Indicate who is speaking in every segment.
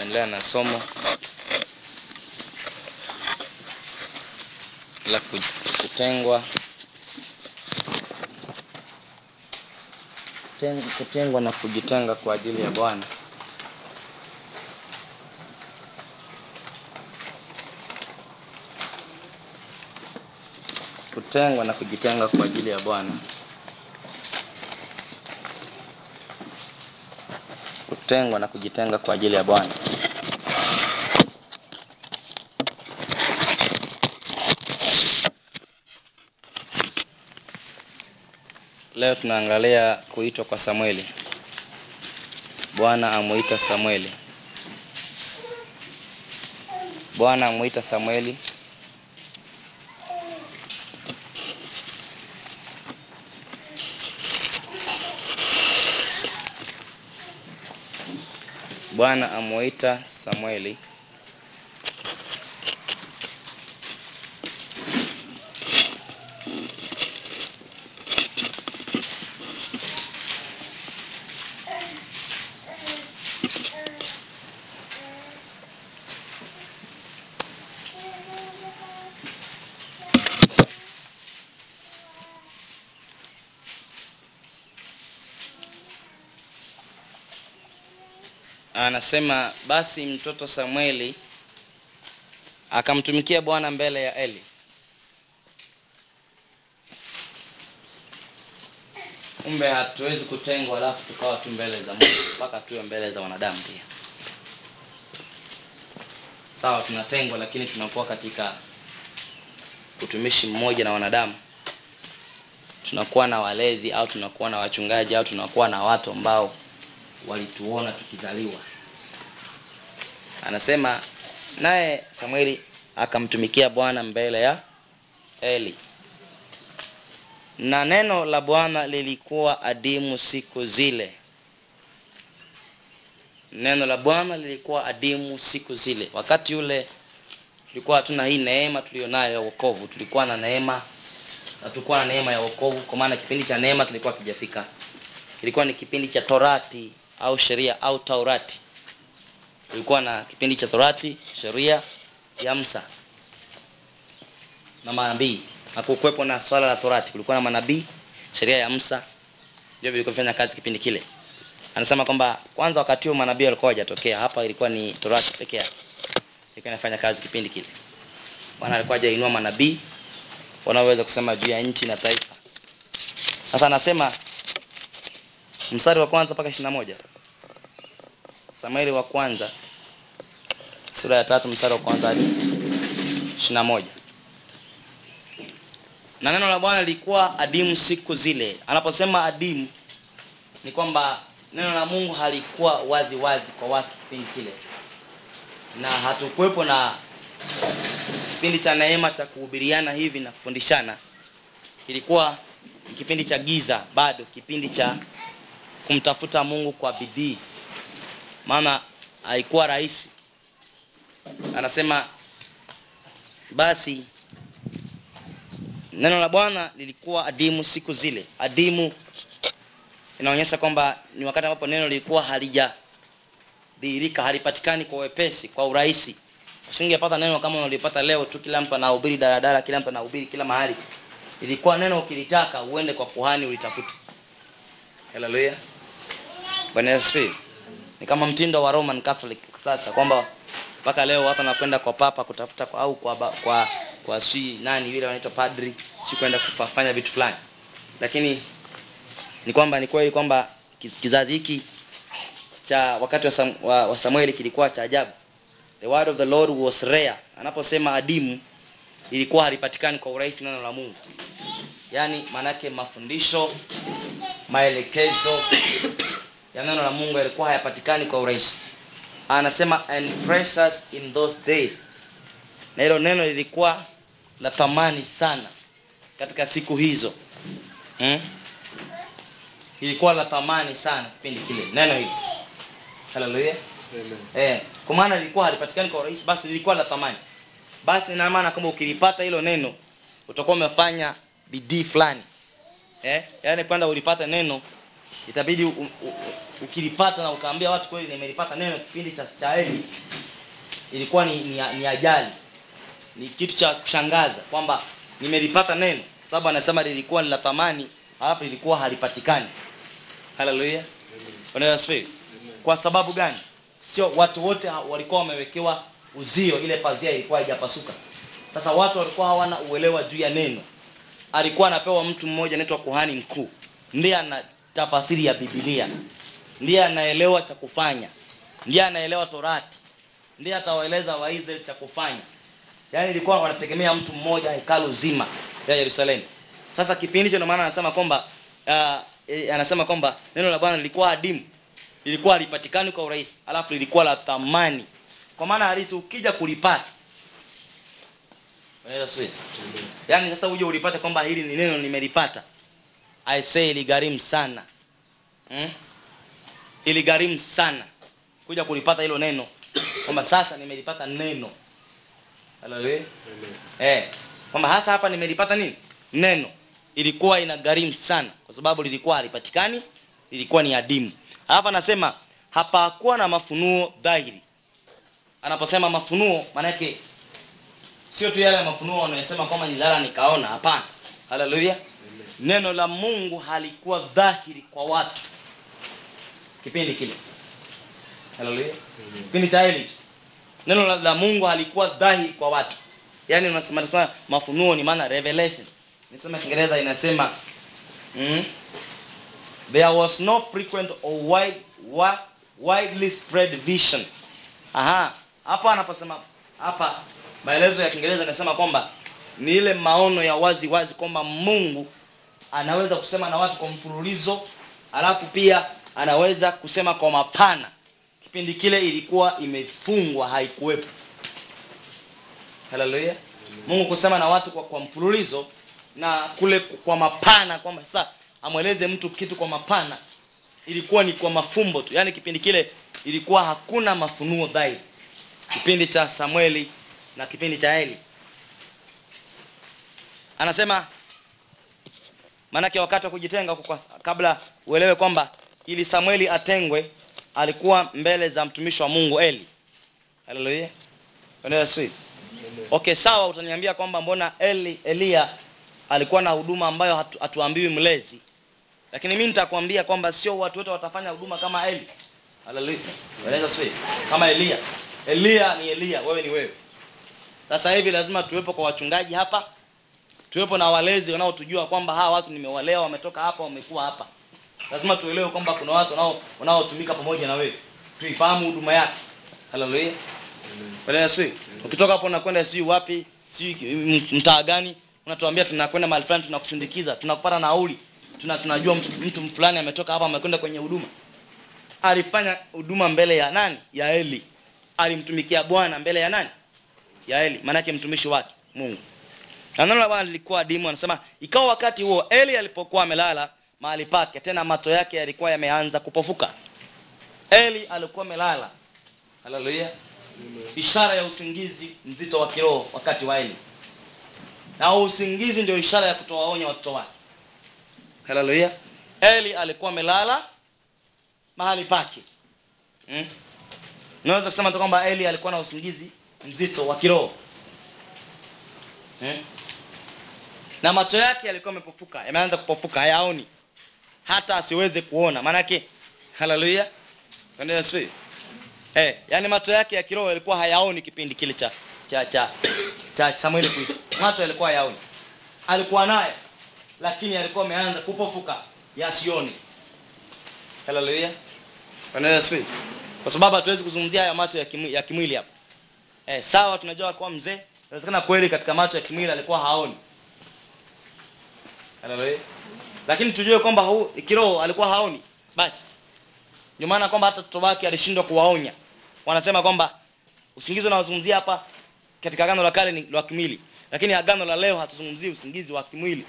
Speaker 1: Tutaendelea na somo la kutengwa Ten- kutengwa na kujitenga kwa ajili ya Bwana. Kutengwa na kujitenga kwa ajili ya Bwana. Kutengwa na kujitenga kwa ajili ya Bwana. Leo tunaangalia kuitwa kwa Samueli. Bwana amuita Samueli. Bwana amuita Samueli. Bwana amuita Samueli. Anasema basi mtoto Samueli akamtumikia Bwana mbele ya Eli. Kumbe hatuwezi kutengwa alafu tukawa tu mbele za Mungu, mpaka tuwe mbele za wanadamu pia. Sawa, tunatengwa lakini tunakuwa katika utumishi mmoja na wanadamu. Tunakuwa na walezi au tunakuwa na wachungaji au tunakuwa na watu ambao walituona tukizaliwa. Anasema naye Samueli akamtumikia Bwana mbele ya Eli, na neno la Bwana lilikuwa adimu siku zile. Neno la Bwana lilikuwa adimu siku zile. Wakati ule tulikuwa hatuna hii neema tulionayo ya wokovu. Tulikuwa na neema na tulikuwa na neema ya wokovu, kwa maana kipindi cha neema kilikuwa kijafika. Kilikuwa ni kipindi cha Torati au sheria au Taurati. Kulikuwa na kipindi cha Torati, sheria ya Musa na manabii. Hakukuwepo na swala la Torati, kulikuwa na manabii, sheria ya Musa ndio vilikuwa vinafanya kazi kipindi kile. Anasema kwamba kwanza wakati huo manabii walikuwa hawajatokea. Hapa ilikuwa ni Torati pekee. Ilikuwa inafanya kazi kipindi kile. Bwana alikuwa hajainua manabii wanaoweza kusema juu ya nchi na taifa. Sasa anasema mstari wa kwanza mpaka ishirini na moja Samueli wa kwanza sura ya tatu mstari wa kwanza hadi ishirini na moja na neno la Bwana lilikuwa adimu siku zile. Anaposema adimu ni kwamba neno la Mungu halikuwa wazi wazi kwa watu kipindi kile, na hatukuwepo na kipindi cha neema cha kuhubiriana hivi na kufundishana. Kilikuwa kipindi cha giza, bado kipindi cha kumtafuta Mungu kwa bidii, maana haikuwa rahisi. Anasema basi neno la Bwana lilikuwa adimu siku zile. Adimu inaonyesha kwamba ni wakati ambapo neno lilikuwa halijadhihirika, halipatikani kwa wepesi, kwa urahisi. Usingepata neno kama unalipata leo tu, kila mtu anahubiri daradara, kila mtu anahubiri kila mahali. Ilikuwa neno ukilitaka uende kwa kuhani ulitafute. Haleluya. Bwana Yesu. Ni kama mtindo wa Roman Catholic sasa kwamba mpaka leo watu wanakwenda kwa papa kutafuta kwa, au kwa kwa kwa si nani yule wanaitwa padri, si kwenda kufanya vitu fulani. Lakini ni kwamba ni kweli kwamba kizazi hiki cha wakati wa, Sam, wa, wa Samueli kilikuwa cha ajabu. The word of the Lord was rare. Anaposema adimu ilikuwa halipatikani kwa urahisi neno la Mungu. Yaani maanake mafundisho, maelekezo ya neno la Mungu yalikuwa hayapatikani kwa urahisi. Anasema and precious in those days. Na hilo neno lilikuwa la thamani sana katika siku hizo. Hmm? Ilikuwa la thamani sana kipindi kile. Neno hili. Haleluya. Eh, kwa maana lilikuwa halipatikani kwa urahisi, basi lilikuwa la thamani. Basi ina maana kwamba ukilipata hilo neno utakuwa umefanya bidii fulani. Eh? Yaani kwenda ulipata neno itabidi ukilipata na ukaambia watu kweli nimelipata neno kipindi cha staheli ilikuwa ni, ni, ni ajali. Ni kitu cha kushangaza kwamba nimelipata neno sababu anasema lilikuwa la thamani halafu lilikuwa halipatikani. Haleluya. Bwana asifiwe kwa sababu gani? Sio watu wote walikuwa wamewekewa uzio ile pazia ilikuwa haijapasuka. Sasa watu walikuwa hawana uelewa juu ya neno. Alikuwa anapewa mtu mmoja anaitwa kuhani mkuu. Ndiye tafasiri ya Biblia, ndiye anaelewa cha kufanya. Ndiye anaelewa torati. Ndiye atawaeleza waisraeli cha kufanya. Yaani ilikuwa wanategemea mtu mmoja hekalu zima ya yerusalemu. Sasa kipindi hicho ndio maana anasema kwamba uh, e, anasema kwamba neno la bwana lilikuwa adimu. Lilikuwa halipatikani kwa urahisi. Alafu lilikuwa la thamani. Kwa maana halisi ukija kulipata. Yaani sasa uje ulipate kwamba hili ni neno nimelipata i say iligharimu sana. Hmm? iligharimu sana. Kuja kulipata hilo neno. Kwamba sasa nimelipata neno. Haleluya eh? Kwamba hasa hapa nimelipata nini? Neno. Ilikuwa ina gharimu sana. Kwa sababu lilikuwa halipatikani lilikuwa ni adimu. Hapa anasema hapakuwa na mafunuo dhahiri. Anaposema mafunuo maanake sio tu yale mafunuo wanayosema kwamba nilala nikaona. Hapana. Haleluya neno la mungu halikuwa dhahiri kwa watu. Kipindi kile. Haleluya kipindi cha eli. Neno la, la mungu halikuwa dhahiri kwa watu. Yaani unasema nasema mafunuo ni maana revelation. Nisema kiingereza inasema mm, there was no frequent or wide, wi, widely spread vision. Aha. Hapa anaposema hapa maelezo ya kiingereza inasema kwamba ni ile maono ya wazi wazi kwamba mungu anaweza kusema na watu kwa mfululizo alafu pia anaweza kusema kwa mapana. Kipindi kile ilikuwa imefungwa haikuwepo. Haleluya mungu kusema na watu kwa, kwa mfululizo na kule kwa mapana kwamba sasa amweleze mtu kitu kwa mapana ilikuwa ni kwa mafumbo tu. Yaani kipindi kile ilikuwa hakuna mafunuo dhahiri. Kipindi cha samueli na kipindi cha eli. Anasema maanake wakati wa kujitenga huko kabla uelewe kwamba ili samueli atengwe alikuwa mbele za mtumishi wa mungu eli. Haleluya okay sawa utaniambia kwamba mbona eli eliya alikuwa na huduma ambayo hatu, hatuambiwi mlezi. Lakini mi nitakwambia kwamba sio watu wote watafanya huduma kama eli. Haleluya kama eliya eliya ni eliya wewe ni wewe. Sasa hivi lazima tuwepo kwa wachungaji hapa tuwepo na walezi wanaotujua kwamba hawa watu nimewalea wametoka hapa wamekuwa hapa. Lazima tuelewe kwamba kuna watu wanaotumika pamoja na wewe. Tuifahamu huduma yake. Haleluya ukitoka hapo unakwenda sijui wapi sijui mtaa gani unatuambia tunakwenda mahali fulani tunakusindikiza tunakupata nauli tuna, tunajua mtu, mtu fulani ametoka hapa amekwenda kwenye huduma. Alifanya huduma mbele ya nani? Ya eli. Alimtumikia bwana mbele ya nani? Ya eli. Maanake mtumishi wake mungu na neno la bwana lilikuwa adimu anasema ikawa wakati huo eli alipokuwa amelala mahali pake tena macho yake yalikuwa yameanza kupofuka. Eli alikuwa amelala. Haleluya ishara ya usingizi mzito wa kiroho wakati wa eli. Na usingizi ndio ishara ya kutowaonya watoto wake. Haleluya eli alikuwa amelala mahali pake. Hmm? naweza kusema tu kwamba eli alikuwa na usingizi mzito wa kiroho. Hmm? Na macho yake yalikuwa yamepofuka yameanza kupofuka hayaoni. Hata asiweze kuona. Maanake haleluya. Bwana Yesu. Eh yani macho yake ya kiroho yalikuwa hayaoni kipindi kile cha cha cha cha Samueli kuishi macho yalikuwa hayaoni. Alikuwa naye lakini alikuwa ameanza kupofuka yasioni. Haleluya. Kwa sababu hatuwezi kuzungumzia haya macho ya, kimwili, hapa. Eh sawa tunajua kwa mzee inawezekana kweli katika macho ya kimwili alikuwa haoni haleluya lakini tujue kwamba kiroho alikuwa haoni. Basi ndio maana kwamba hata wake alishindwa kuwaonya. Wanasema kwamba usingizi unaozungumzia hapa katika agano la kale ni la kimwili. Lakini agano la leo hatuzungumzii usingizi wa kimwili.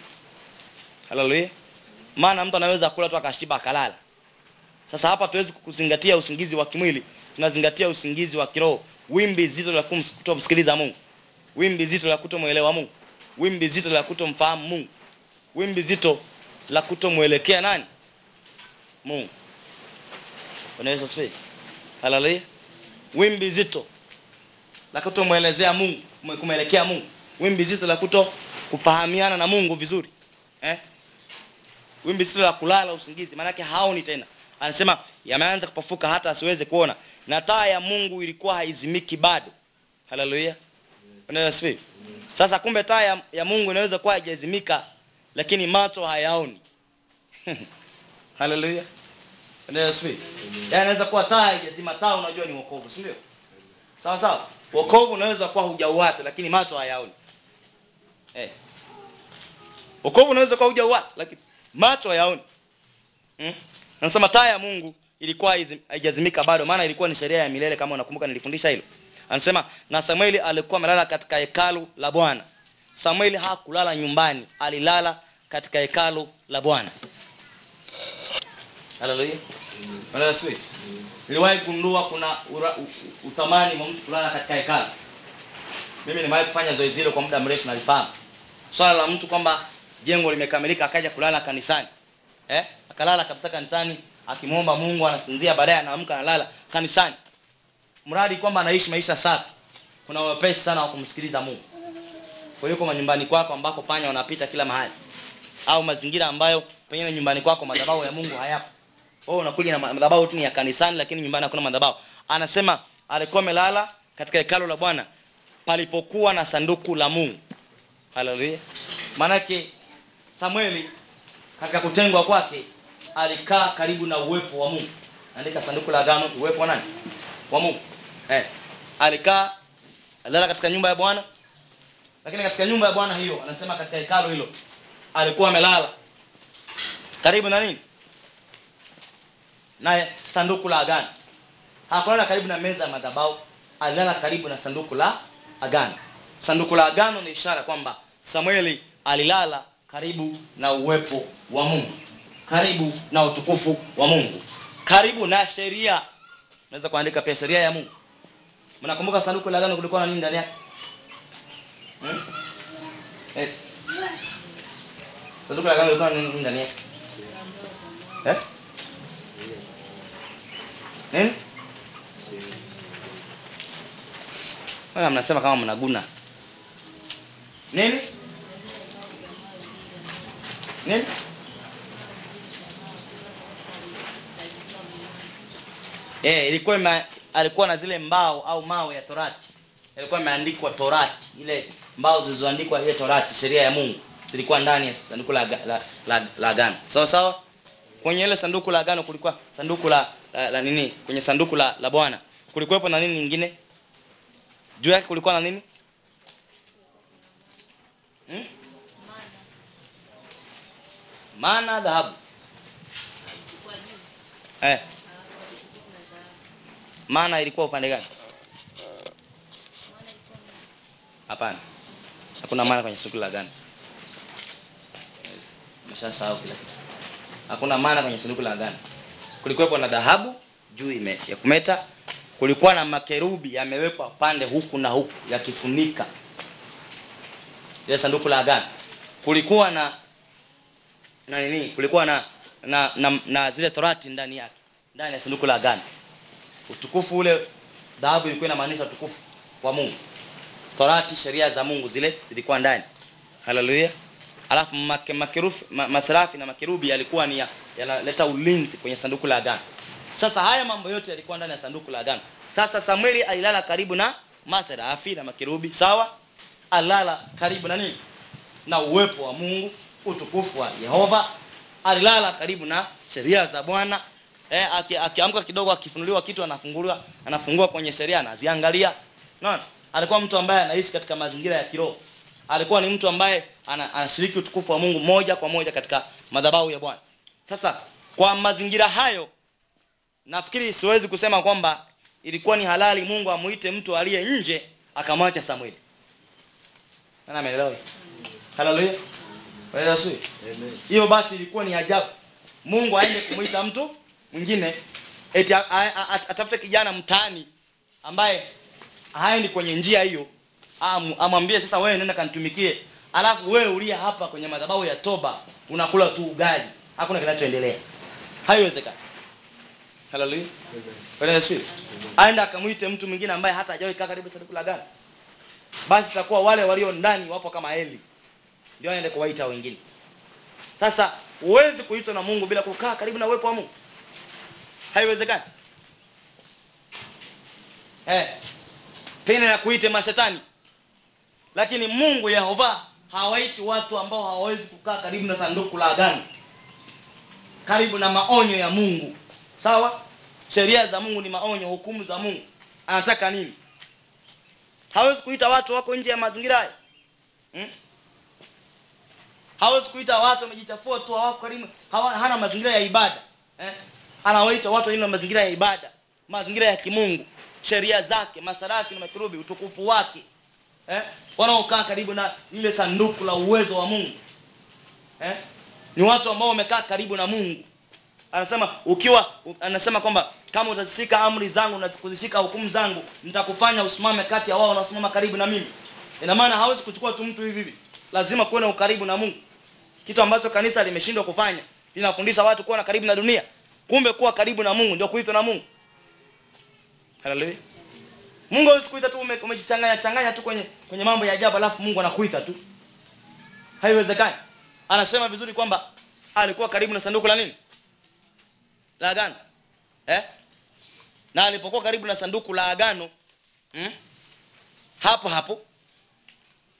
Speaker 1: Haleluya maana mtu anaweza kula tu akashiba akalala. Sasa hapa tuwezi kuzingatia usingizi wa kimwili. Tunazingatia usingizi wa kiroho. Wimbi zito la kutomsikiliza mungu. Wimbi zito la kutomwelewa mungu. Wimbi zito la kutomfahamu mungu wimbi zito la kutomwelekea nani mungu Bwana Yesu. Haleluya. Wimbi zito la kutomwelezea Mungu, kumwelekea Mungu. Wimbi zito la kuto kufahamiana na Mungu vizuri. Eh? Wimbi zito la kulala usingizi, maanake haoni tena. Anasema yameanza kupafuka hata asiweze kuona. Na taa ya Mungu ilikuwa haizimiki bado. Haleluya. Bwana Yesu. Sasa kumbe taa ya, ya Mungu inaweza kuwa haijazimika lakini macho hayaoni. Haleluya. Yaani inaweza kuwa taa haijazima taa unajua ni wokovu, si ndio? Sawa sawa. Wokovu unaweza kuwa hujauata lakini macho hayaoni. Eh. Wokovu unaweza kuwa hujauata lakini macho hayaoni. Hmm? Nasema taa ya Mungu ilikuwa haijazimika bado maana ilikuwa ni sheria ya milele kama unakumbuka nilifundisha hilo. Anasema na Samueli alikuwa amelala katika hekalu la Bwana. Samueli hakulala nyumbani, alilala katika hekalu la Bwana. Haleluya. Niliwahi kugundua kuna ura, u, utamani wa mtu kulala katika hekalu. Mimi nimewahi kufanya zoezi hilo kwa muda mrefu nalifahamu. Swala la mtu kwamba jengo limekamilika akaja kulala kanisani. Eh? Akalala kabisa kanisani akimwomba Mungu anasinzia baadaye anaamka analala kanisani. Mradi kwamba anaishi maisha safi. Kuna wepesi sana wa kumsikiliza Mungu. Kuliko manyumbani kwako ambako panya wanapita kila mahali. Au mazingira ambayo pengine nyumbani kwako madhabahu ya Mungu hayapo. Wewe unakuja na madhabahu tu ya kanisani lakini nyumbani hakuna madhabahu. Anasema alikuwa amelala katika hekalu la Bwana palipokuwa na sanduku la Mungu. Haleluya. Maanake Samueli katika kutengwa kwake alikaa karibu na uwepo wa Mungu. Andika sanduku la agano, uwepo wa nani? Wa Mungu. Eh. Alikaa alala katika nyumba ya Bwana. Lakini katika nyumba ya Bwana hiyo, anasema katika hekalo hilo alikuwa amelala karibu na nini? Na sanduku la agano. Hakulala karibu na meza ya madhabahu, alilala karibu na sanduku la agano. Sanduku la agano ni ishara kwamba Samueli alilala karibu na uwepo wa Mungu, karibu na utukufu wa Mungu, karibu na sheria. Naweza kuandika pia sheria ya Mungu. Mnakumbuka sanduku la agano kulikuwa na nini ndani yake? Hmm? Eti. Sanduku la agano lilikuwa nini ndani yake? Eh? Nini? Mnasema kama mnaguna. Nini? Nini? Eh, ilikuwa alikuwa na zile mbao au mawe ya Torati. Ilikuwa imeandikwa Torati, ile mbao zilizoandikwa ile Torati, sheria ya Mungu zilikuwa ndani ya sanduku la la, la, la agano. Sawa sawa? Kwenye ile sanduku la agano kulikuwa sanduku la, la, la nini? Kwenye sanduku la, la Bwana kulikuwepo na nini nyingine? Juu yake kulikuwa na nini? Hmm? Mana dhahabu. Eh. Mana ilikuwa upande gani? Hapana. Hakuna maana kwenye suluhu la agano. mshasahau kila kitu. Hakuna maana kwenye sanduku la agano. Kulikuwepo na dhahabu juu ime ya kumeta. Kulikuwa na makerubi yamewekwa pande huku na huku yakifunika ile sanduku la agano. Kulikuwa na na nini? Kulikuwa na na, na na zile torati ndani yake, ndani ya sanduku la agano. Utukufu ule, dhahabu ilikuwa inamaanisha utukufu wa Mungu. Torati, sheria za Mungu zile zilikuwa ndani. Haleluya. Alafu make, makerufi, ma, masarafi na makerubi yalikuwa ni yanaleta ulinzi kwenye sanduku la agano. Sasa haya mambo yote yalikuwa ndani ya sanduku la agano. Sasa Samueli alilala karibu na masrafi na makerubi, sawa? Alilala karibu na nini? Na uwepo wa Mungu, utukufu wa Yehova. Alilala karibu na sheria za Bwana. Eh, akiamka aki kidogo akifunuliwa kitu anafunguliwa, anafungua kwenye sheria anaziangalia. Unaona? Alikuwa mtu ambaye anaishi katika mazingira ya kiroho. Alikuwa ni mtu ambaye anashiriki utukufu wa Mungu moja kwa moja katika madhabahu ya Bwana. Sasa kwa mazingira hayo nafikiri siwezi kusema kwamba ilikuwa ni halali Mungu amuite mtu aliye nje akamwacha Samueli. Ameelewa? Haleluya. Hiyo basi ilikuwa ni ajabu. Mungu aende kumwita mtu mwingine eti atafute kijana mtaani ambaye haendi kwenye njia hiyo. Amwambie sasa wewe nenda kanitumikie. Alafu wewe ulia hapa kwenye madhabahu ya toba unakula tu ugali. Hakuna kinachoendelea. Haiwezekani. Aenda akamwite mtu mwingine ambaye hata hajawahi kaa karibu sanduku la agano basi itakuwa wale walio ndani wapo kama Eli. Ndio aende kuwaita wengine. Sasa huwezi kuitwa na Mungu bila kukaa karibu na uwepo wa Mungu. Haiwezekani. Eh pena ya kuite mashetani. Lakini Mungu Yehova hawaiti watu ambao hawawezi kukaa karibu na sanduku la agano. Karibu na maonyo ya Mungu. Sawa? Sheria za Mungu ni maonyo hukumu za Mungu. Anataka nini? Hawezi kuita watu wako nje ya mazingira hayo hmm? hawezi kuita watu wamejichafua tu hawako karibu hana mazingira ya ibada. Eh? anawaita watu walio mazingira ya ibada mazingira ya kimungu sheria zake masarafi na makirubi utukufu wake eh? wanaokaa karibu na lile sanduku la uwezo wa Mungu eh? ni watu ambao wamekaa karibu na Mungu. Anasema ukiwa anasema kwamba kama utazishika amri zangu na kuzishika hukumu zangu nitakufanya usimame kati ya wao wanaosimama karibu na mimi. Ina maana hawezi kuchukua tu mtu hivi hivi. Lazima kuwe na ukaribu na Mungu. Kitu ambacho kanisa limeshindwa kufanya linafundisha watu kuwa na karibu na dunia. Kumbe kuwa karibu na Mungu ndio kuitwa na Mungu haleluya Mungu hawezi kuita tu ume- umejichanganya changanya tu kwenye kwenye mambo ya ajabu alafu Mungu anakuita tu. Haiwezekani. Anasema vizuri kwamba alikuwa karibu na sanduku la nini? La agano. Eh? Na alipokuwa karibu na sanduku la agano hmm? hapo hapo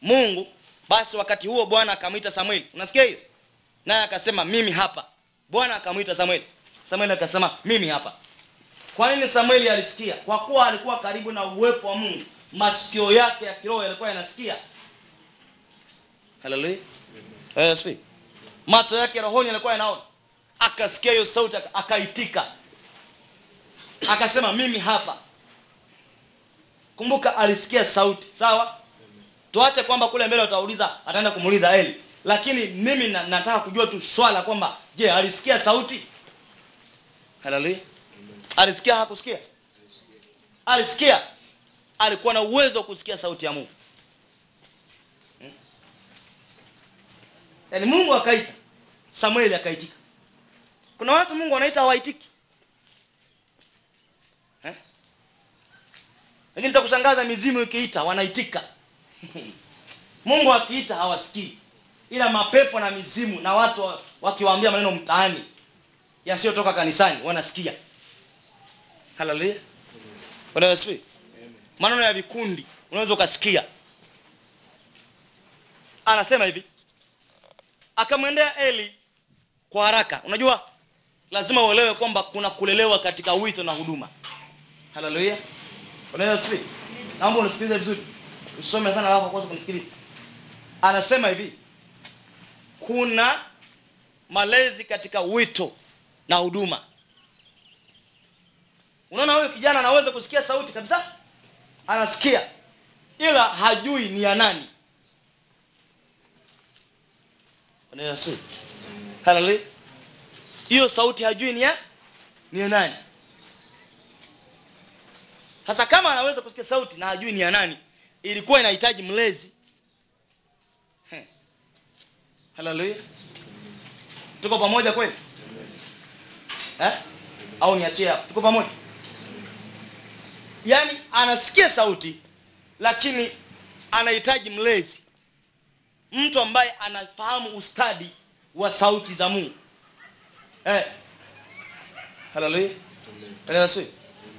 Speaker 1: Mungu basi wakati huo Bwana akamwita Samueli. Unasikia hiyo? Naye akasema mimi hapa. Bwana akamwita Samueli. Samueli akasema mimi hapa kwa nini Samueli alisikia? Kwa kuwa alikuwa karibu na uwepo wa Mungu. Masikio yake ya kiroho yalikuwa yanasikia. Haleluya eh speak macho yake rohoni yalikuwa yanaona. Akasikia hiyo sauti akaitika. Akasema mimi hapa. Kumbuka alisikia sauti. Sawa? Tuache kwamba kule mbele utauliza ataenda kumuuliza Eli. Lakini mimi na, nataka kujua tu swala kwamba je alisikia sauti? Haleluya alisikia hakusikia? Alisikia? Alikuwa na uwezo wa kusikia sauti ya Mungu. Hmm? yaani Mungu akaita Samueli akaitika. Kuna watu Mungu anaita hawaitiki. Eh? lakini kushangaza mizimu ikiita wanaitika. Mungu akiita hawasikii. Ila mapepo na mizimu na watu wakiwaambia maneno mtaani yasiyotoka kanisani wanasikia haleluya Bwana Yesu maneno ya vikundi unaweza ukasikia. Anasema hivi. Akamwendea Eli kwa haraka. Unajua lazima uelewe kwamba kuna kulelewa katika wito na huduma. Haleluya asifiwe. naomba unisikilize vizuri. Usome sana alafu kwanza kunisikiliza. Anasema hivi. Kuna malezi katika wito na huduma unaona huyo kijana anaweza kusikia sauti kabisa? Anasikia. Ila hajui ni ya nani. Hiyo sauti hajui ni ya ni ya nani. Sasa kama anaweza kusikia sauti na hajui ni ya nani ilikuwa inahitaji mlezi. Haleluya tuko pamoja kweli? Au niachie hapo? Tuko pamoja yaani anasikia sauti lakini anahitaji mlezi. Mtu ambaye anafahamu ustadi wa sauti za mungu. Eh.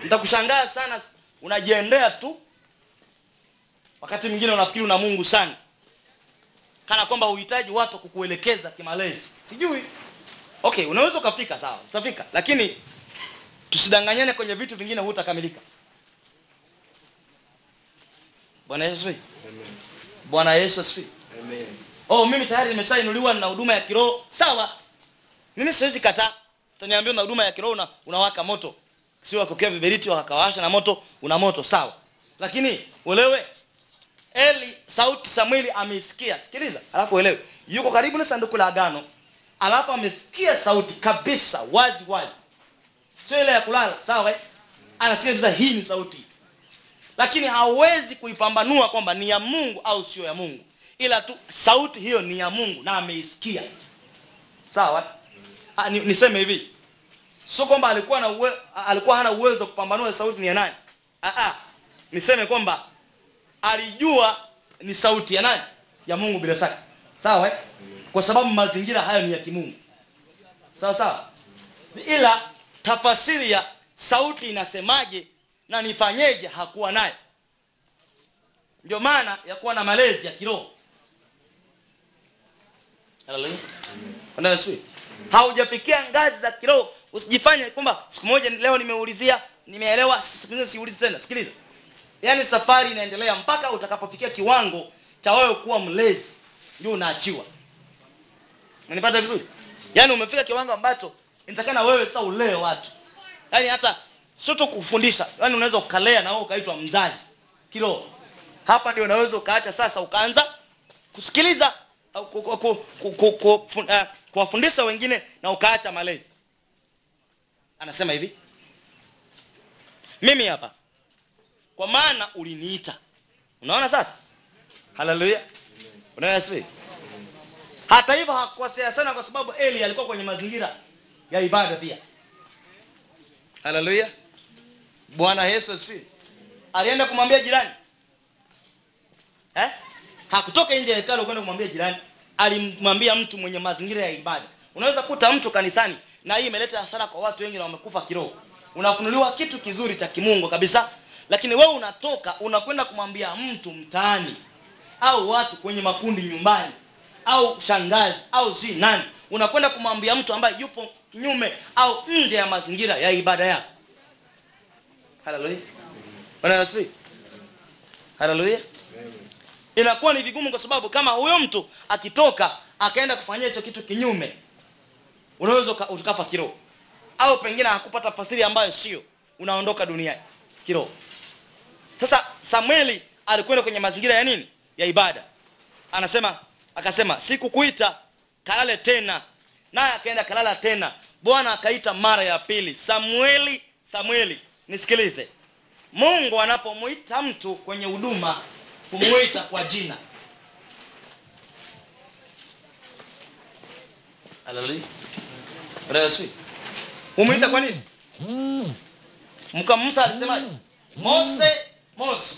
Speaker 1: nitakushangaa sana unajiendea tu. Wakati mwingine unafikiri una mungu sana. Kana kwamba uhitaji watu kukuelekeza kimalezi. Sijui. Okay unaweza ukafika sawa. Utafika. Lakini tusidanganyane kwenye vitu vingine hutakamilika bwana yesu asifiwe. bwana yesu asifiwe. oh mimi tayari nimeshainuliwa na huduma ya kiroho. Sawa. Mimi siwezi kataa. Utaniambia na huduma ya kiroho una, unawaka moto. Sio wakokea viberiti wakawasha na moto una moto. Sawa. Lakini uelewe. Eli sauti samueli ameisikia sikiliza alafu uelewe. Yuko karibu na sanduku la agano. Alafu amesikia sauti kabisa wazi wazi. Sio ile ya kulala. Sawa eh? anasikia kabisa hii ni sauti lakini hawezi kuipambanua kwamba ni ya mungu au sio ya mungu. Ila tu sauti hiyo ni ya mungu na ameisikia. Sawa? Ah, ni, niseme hivi. Sio kwamba alikuwa na uwe, alikuwa hana uwezo wa kupambanua sauti ni ya nani. Aa, niseme kwamba alijua ni sauti ya nani? Ya mungu bila shaka. Sawa eh? kwa sababu mazingira hayo ni ya kimungu. Sawa sawa? Ila tafasiri ya sauti inasemaje na nifanyeje? Hakuwa naye. Ndio maana ya kuwa na malezi ya kiroho. Haujafikia ngazi za kiroho. Usijifanye kwamba siku moja leo nimeulizia nimeelewa siulizi tena. Sikiliza. Yaani safari inaendelea mpaka utakapofikia kiwango cha wewe kuwa mlezi. Ndio unaachiwa. Unanipata vizuri? Yaani umefika kiwango ambacho inatakana wewe sasa ulee watu. Yaani hata sio tu kufundisha yaani unaweza ukalea na wewe ukaitwa mzazi kiroho. Hapa ndio unaweza ukaacha sasa ukaanza kusikiliza eh, kuwafundisha wengine na ukaacha malezi. Anasema hivi mimi hapa kwa maana uliniita. Unaona sasa? Haleluya. Asifi hata hivyo hakukosea sana kwa sababu eli alikuwa kwenye mazingira ya ibada pia. Haleluya bwana yesu asifiwe. alienda kumwambia jirani. Eh? hakutoka nje ya hekalu kwenda kumwambia jirani. Alimwambia mtu mwenye mazingira ya ibada. Unaweza kuta mtu kanisani na hii imeleta hasara kwa watu wengi na wamekufa kiroho. Unafunuliwa kitu kizuri cha kimungu kabisa. Lakini wewe unatoka unakwenda kumwambia mtu mtaani. Au watu kwenye makundi nyumbani. Au shangazi au si nani. Unakwenda kumwambia mtu ambaye yupo kinyume au nje ya mazingira ya ibada yako haleluya inakuwa ni vigumu kwa sababu kama huyo mtu akitoka akaenda kufanyia hicho kitu kinyume unaweza uka- ukafa kiroho. Au pengine hakupata fasiri ambayo sio unaondoka duniani kiroho. Sasa samueli alikwenda kwenye mazingira ya nini? Ya ibada. Anasema akasema sikukuita kalale tena. Naye akaenda kalala tena. Bwana akaita mara ya pili samueli samueli nisikilize. Mungu anapomwita mtu kwenye huduma kumwita kwa jina. Umwita kwa nini? Mka musa mose mose.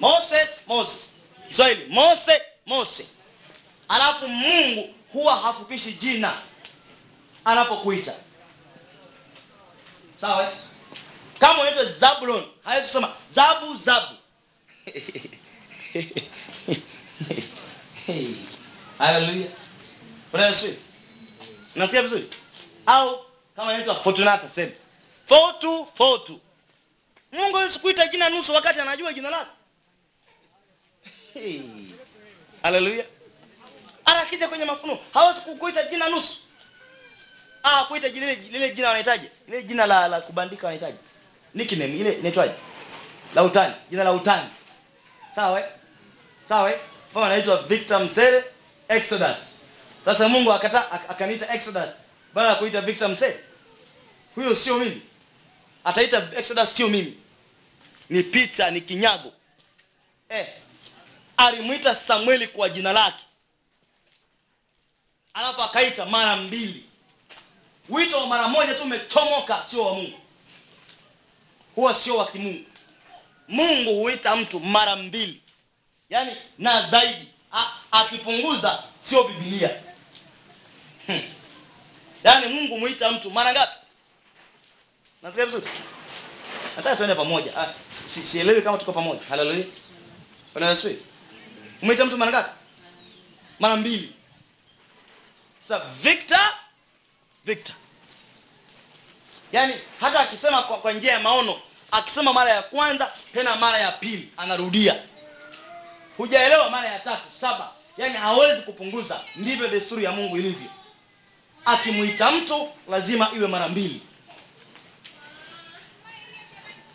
Speaker 1: Moses moses. Kiswahili mose mose. Alafu mungu huwa hafupishi jina anapokuita. Sawa? Kama unaitwa zabulon hawezi kusema zabu zabu. Haleluya Yesu. nasikia vizuri? Au kama inaitwa fortunata sema. Fotu fotu mungu awezi kuita jina nusu wakati anajua jina lako. Haleluya hata kwenye mafunuo hawezi kukuita jina nusu. Ah kuita lile jina wanahitaji lile jina la, la kubandika wanahitaji nickname ile inaitwaje la utani jina la utani. Sawa eh? sawa eh? kama anaitwa Victor Msele Exodus. Sasa Mungu akata akaniita Exodus. Baada ya kuita Victor Msele. huyo sio mimi. Ataita Exodus sio mimi. Ni picha, ni kinyago. Eh alimwita Samueli kwa jina lake. Alafu akaita mara mbili. Wito wa mara moja tu umechomoka sio wa mungu huwa sio wa kimungu. Mungu huita mtu mara mbili. Yaani na zaidi. Akipunguza sio bibilia hmm. yaani mungu muita mtu mara ngapi? Nasikia vizuri? Nataka tuende pamoja. Ah, si- si- kama tuko pamoja. Haleluya bwana yesu mtu mara ngapi? Mara mbili. Sasa victor victor. Yaani hata akisema kwa, kwa njia ya maono akisema mara ya kwanza tena mara ya pili anarudia. Hujaelewa mara ya tatu saba. Yaani hawezi kupunguza. Ndivyo desturi ya mungu ilivyo. Akimwita mtu lazima iwe mara mbili.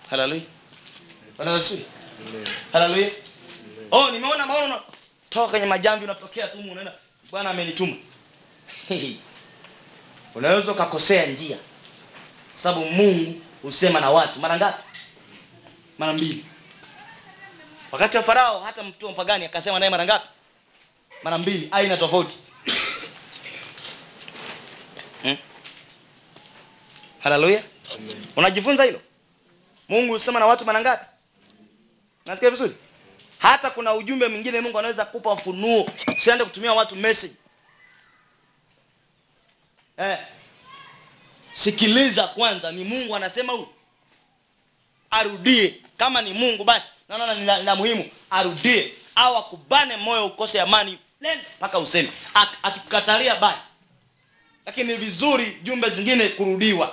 Speaker 1: Haleluya haleluya oh nimeona maono. Toka kwenye majambi unatokea tu unaenda bwana amenituma. Unaweza ukakosea njia. Kwa sababu mungu husema na watu. Mara ngapi mara mbili. Wakati wa farao hata mtu mpagani akasema naye mara ngapi? Mara mbili aina tofauti. Hmm? haleluya. Unajifunza hilo? Mungu husema na watu mara ngapi? Nasikia vizuri? Hata kuna ujumbe mwingine mungu anaweza kupa ufunuo. Usiende kutumia watu message. Eh. sikiliza kwanza ni mungu anasema huyu arudie. Kama ni mungu basi naona ni muhimu. Arudie. Au akubane moyo ukose amani. Mpaka useme. Akikukatalia basi. Lakini ni vizuri jumbe zingine kurudiwa.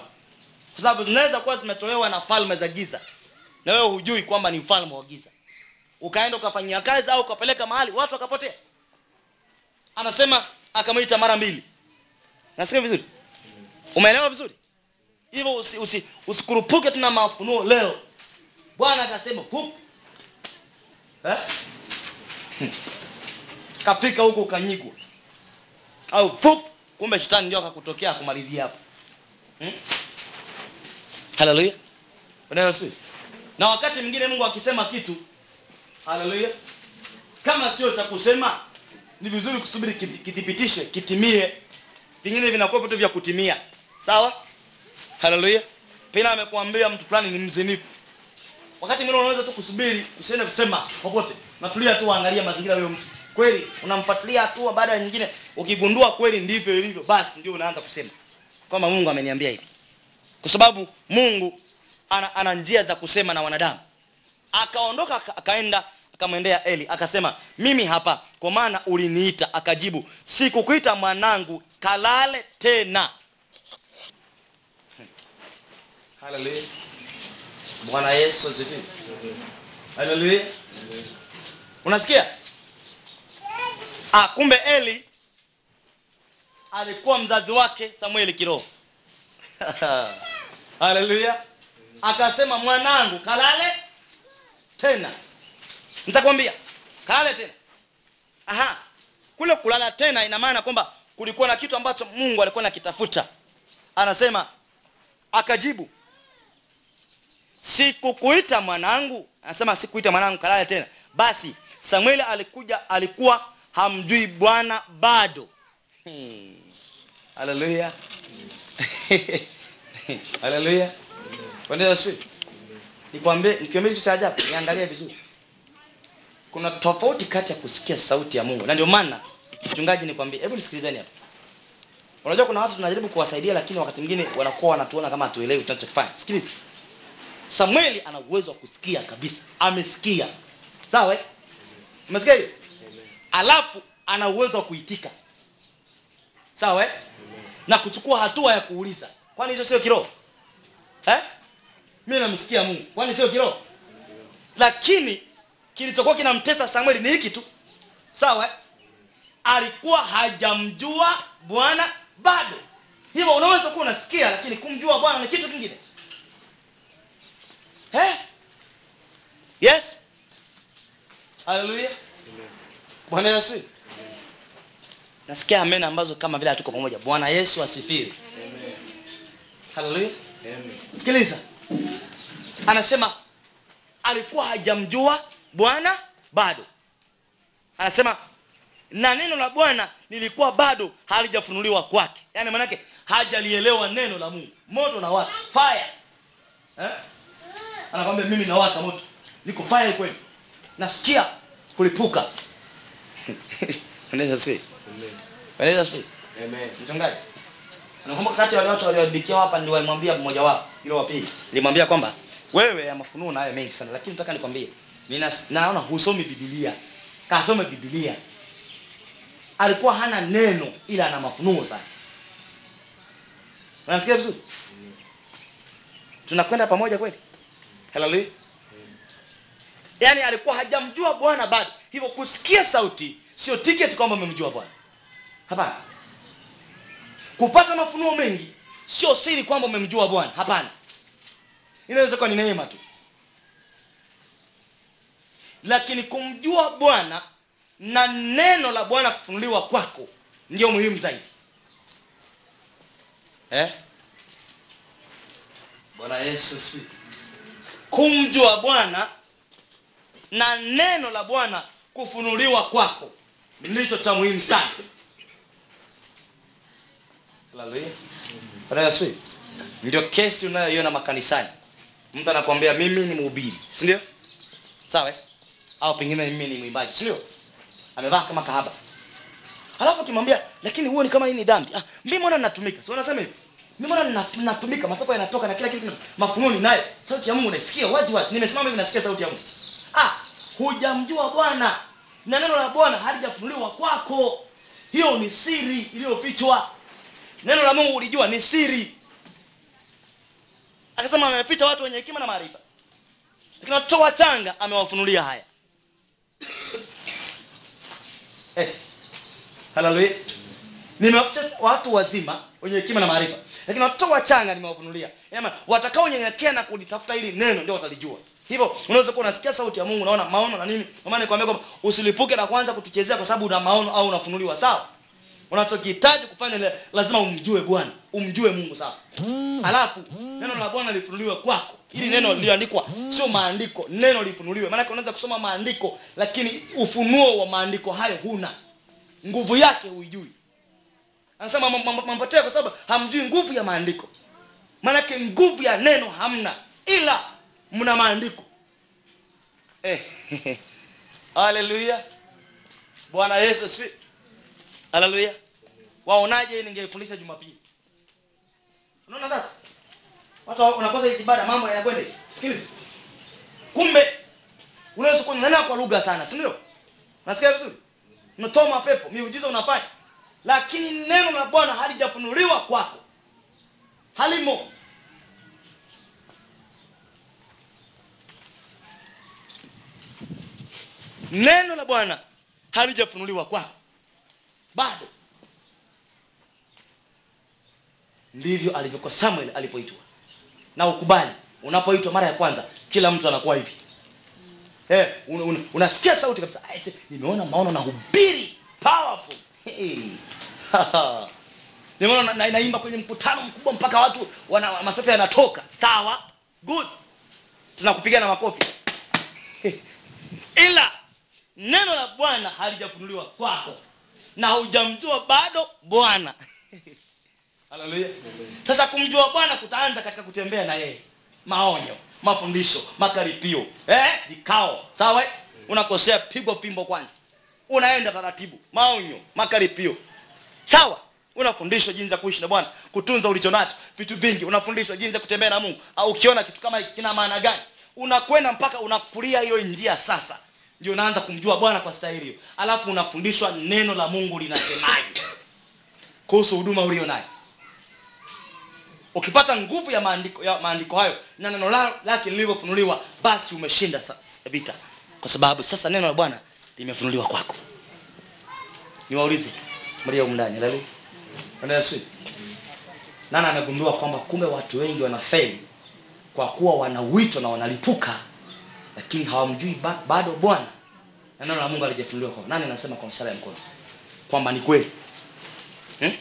Speaker 1: Kwa sababu zinaweza kuwa zimetolewa na falme za giza. Na wewe hujui kwamba ni mfalme wa giza. Ukaenda ukafanyia kazi au ukapeleka mahali watu wakapotea. Anasema akamwita mara mbili. Nasikia vizuri? Umeelewa vizuri? Hivyo usi, usi, usikurupuke tuna mafunuo leo bwana akasema eh? Hmm. kafika huko ukanyigwa. Au fup kumbe shetani ndio akakutokea akumalizia hapo. Hmm? haleluya. Bwana na wakati mwingine mungu akisema kitu haleluya. Kama sio cha kusema ni vizuri kusubiri kithibitishe kitimie. Vingine vinakuwa vitu vya kutimia. Sawa? Haleluya. Pina amekuambia mtu fulani ni mzinifu wakati mwingine unaweza tu kusubiri usiende kusema popote. Natulia tu angalia mazingira huyo mtu. Kweli unamfuatilia hatua baada ya nyingine ukigundua kweli ndivyo ilivyo basi ndio unaanza kusema kwamba mungu ameniambia hivi. Kwa sababu mungu ana, ana njia za kusema na wanadamu. Akaondoka aka- akaenda akamwendea eli akasema mimi hapa kwa maana uliniita. Akajibu sikukuita mwanangu kalale tena. Haleluya bwana yesu asifiwe. Haleluya unasikia? Ah, kumbe eli alikuwa mzazi wake samueli kiroho. Haleluya akasema mwanangu kalale tena. Nitakwambia kalale tena. Aha. Kule kulala tena ina maana kwamba kulikuwa na kitu ambacho mungu alikuwa nakitafuta anasema akajibu sikukuita mwanangu. Anasema sikuita mwanangu kalale tena. Basi samueli alikuja alikuwa hamjui bwana bado. Hmm. haleluya haleluya nikwambie nikiambia cha ajabu niangalie vizuri. Kuna tofauti kati ya kusikia sauti ya mungu. Na ndio maana mchungaji nikwambie hebu nisikilizeni hapa. Unajua kuna watu tunajaribu kuwasaidia lakini wakati mwingine wanakuwa wanatuona kama hatuelewi tunachokifanya. Sikiliza samueli ana uwezo wa kusikia kabisa. Amesikia. Sawa? Umesikia hiyo? Alafu ana uwezo wa kuitika. Sawa? Na kuchukua hatua ya kuuliza kwani hizo sio kiroho? Eh? mi namsikia mungu. Kwani sio kiroho? Lakini kilichokuwa kinamtesa samueli ni hiki tu. Sawa? Alikuwa hajamjua bwana bado. Hivyo unaweza kuwa unasikia lakini kumjua bwana ni kitu kingine eh? yes? Haleluya bwana yesu. Nasikia amen ambazo kama vile hatuko pamoja. Bwana yesu asifiwe. Haleluya sikiliza. Anasema alikuwa hajamjua bwana bado. Anasema na neno la bwana lilikuwa bado halijafunuliwa kwake. Yaani maanake hajalielewa neno la mungu. Moto na watu. fire. Eh? Anakwambia mimi nawaka moto. Niko fire kweli. Nasikia kulipuka. Pendeza unaweza sio amen. Mchungaji anakumbuka kati ya wale watu waliohadikiwa hapa ndio walimwambia mmoja wao yule wa pili. Nilimwambia kwamba wewe ya mafunuo nayo mengi sana lakini nataka nikwambie. Mimi naona husomi bibilia kasome biblia. Alikuwa hana neno ila ana mafunuo sana. Unasikia vizuri? Tunakwenda pamoja kweli haleluya yaani alikuwa hajamjua bwana bado. Hivyo kusikia sauti sio tiketi kwamba umemjua bwana. Hapana. Kupata mafunuo mengi sio siri kwamba umemjua bwana. Hapana. Inaweza kuwa ni neema tu. Lakini kumjua bwana na neno la bwana kufunuliwa kwako ndio muhimu zaidi. Eh? bwana yesu asifiwe. Kumjua bwana na neno la bwana kufunuliwa kwako. Ndicho cha muhimu sana. Ndio kesi unayoiona makanisani. Mtu anakuambia mimi ni mhubiri sindio sawa eh? au pengine mimi ni mwimbaji sindio amevaa kama kahaba. Halafu ukimwambia lakini huo ni kama hii ni dhambi? Ah, mimi mbona natumika? Si unasema hivi mimi mbona ninatumika mapepo yanatoka na kila kitu mafunuo naye. sauti ya mungu naisikia wazi wazi. Nimesimama hivi nasikia sauti ya mungu. Ah hujamjua bwana. Na neno la bwana halijafunuliwa kwako. Hiyo ni siri iliyofichwa. Neno la mungu ulijua ni siri. Akasema ameficha watu wenye hekima na maarifa. Lakini watoto wachanga amewafunulia haya. Eh. haleluya nimewaficha watu wazima wenye hekima na maarifa lakini watoto wachanga nimewafunulia. Yaani, watakaonyenyekea na kulitafuta hili neno ndio watalijua. Hivyo unaweza kuwa unasikia sauti ya mungu unaona maono na nini. Maana nikwambia kwamba usilipuke na kuanza kutuchezea kwa sababu una maono au unafunuliwa sawa? Unachokihitaji kufanya lazima umjue bwana umjue mungu sawa? Halafu neno la bwana lifunuliwe kwako. Ili neno liliandikwa sio maandiko neno lifunuliwe. Maanake unaweza kusoma maandiko lakini ufunuo wa maandiko hayo huna. Nguvu yake huijui anasema mampotea kwa sababu hamjui nguvu ya maandiko. Maanake nguvu ya neno hamna ila mna maandiko. Eh. haleluya. Bwana yesu si haleluya. Waonaje ningefundisha jumapili? Unaona sasa watu unakosa ibada mambo yanakwenda kumbe unaweza kwa lugha sana si ndio? Nasikia vizuri? Unatoa mapepo miujiza unafanya lakini neno la bwana halijafunuliwa kwako. Halimo. Neno la bwana halijafunuliwa kwako. Bado. Ndivyo alivyokuwa samuel alipoitwa. Na ukubali unapoitwa mara ya kwanza kila mtu anakuwa hivi. Eh, un, un, unasikia sauti kabisa. Nimeona maono na hubiri. Powerful. Hey. nimeona na- na- naimba kwenye mkutano mkubwa mpaka watu wana mapepe yanatoka. Sawa? Good. Tunakupigana makofi. Ila neno la bwana halijafunuliwa kwako na hujamjua bado bwana. Haleluya sasa kumjua bwana kutaanza katika kutembea na yeye. Maonyo mafundisho makaripio eh? vikao. Sawa? Unakosea pigwa fimbo kwanza. Unaenda taratibu. Maonyo makaripio sawa unafundishwa jinsi ya kuishi na bwana kutunza ulichonacho vitu vingi. Unafundishwa jinsi ya kutembea na mungu au ukiona kitu kama kina maana gani. Unakwenda mpaka unakulia hiyo njia sasa. Ndio unaanza kumjua bwana kwa stahili hiyo. Alafu unafundishwa neno la mungu linasemaje. Kuhusu huduma ulio nayo. Ukipata nguvu ya maandiko ya maandiko hayo na neno lake lilivyofunuliwa basi umeshinda vita. Kwa sababu sasa neno la bwana limefunuliwa kwako. Niwaulize mlio humu ndani haleluya Bwana Yesu nani amegundua kwamba kumbe watu wengi wanafeli kwa kuwa wana wito na wanalipuka lakini hawamjui ba, bado bwana? Na neno la mungu alijafunuliwa kwao. Nani anasema kwa msala ya mkono? Kwamba ni kweli. Hmm?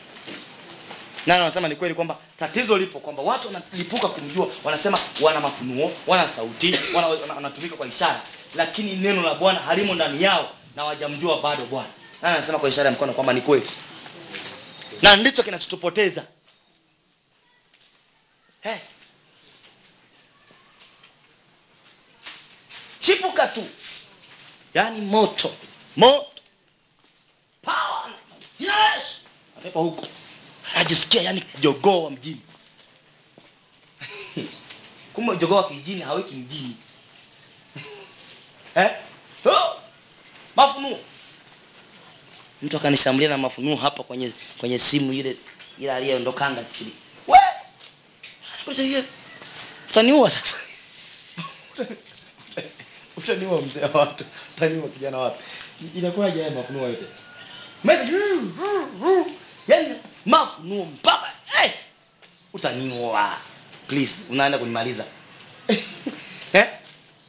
Speaker 1: nani anasema ni kweli kwamba tatizo lipo kwamba watu wanalipuka kumjua wanasema wana mafunuo wana sauti wana- wana- wanatumika kwa ishara lakini neno la bwana halimo ndani yao na wajamjua bado bwana nani anasema kwa ishara ya mkono kwamba ni kweli. Na ndicho kinachotupoteza. Hey. chipuka tu. Yaani moto. Moto. Power. Huko. Anajisikia yani jogoo wa mjini. Kumbe jogoo wa kijijini haweki mjini. Eh? so, mafunuo mtu akanishambulia na mafunuo hapa kwenye kwenye simu ile ile aliyeondokanga chini. We Kuuliza, hiyo. Utaniua sasa. Utaniua mzee wa watu. Utaniua kijana wa watu. Inakuwaje haya mafunuo yote. Message. Yani mafunuo mpaka hey! utaniua. Please unaenda kunimaliza. Eh?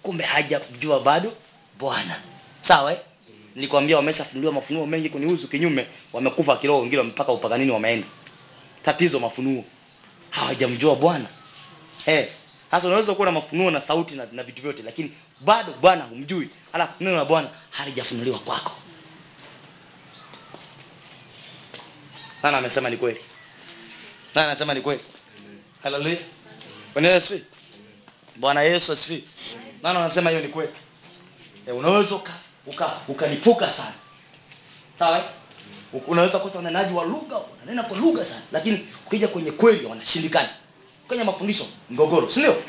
Speaker 1: kumbe hajajua bado bwana. Sawa eh? Nilikwambia wameshafunuliwa mafunuo mengi kunihusu kinyume wamekufa kiroho wengine mpaka upaganini wameenda. Tatizo mafunuo. Hawajamjua bwana. Eh sasa unaweza kuwa na mafunuo na sauti na, na vitu vyote lakini bado bwana humjui. Alafu neno la bwana halijafunuliwa kwako. Nani amesema ni kweli? Nani anasema ni kweli? Haleluya bwana yesu. Bwana yesu asifiwe. Nani anasema hiyo ni kweli? Eh, unaweza uka uka ukalipuka sana. Sawa? Unaweza kuta unenaji wa lugha unanena kwa lugha sana. Lakini ukija kwenye kweli wanashindikana. Kwenye mafundisho mgogoro si ndio?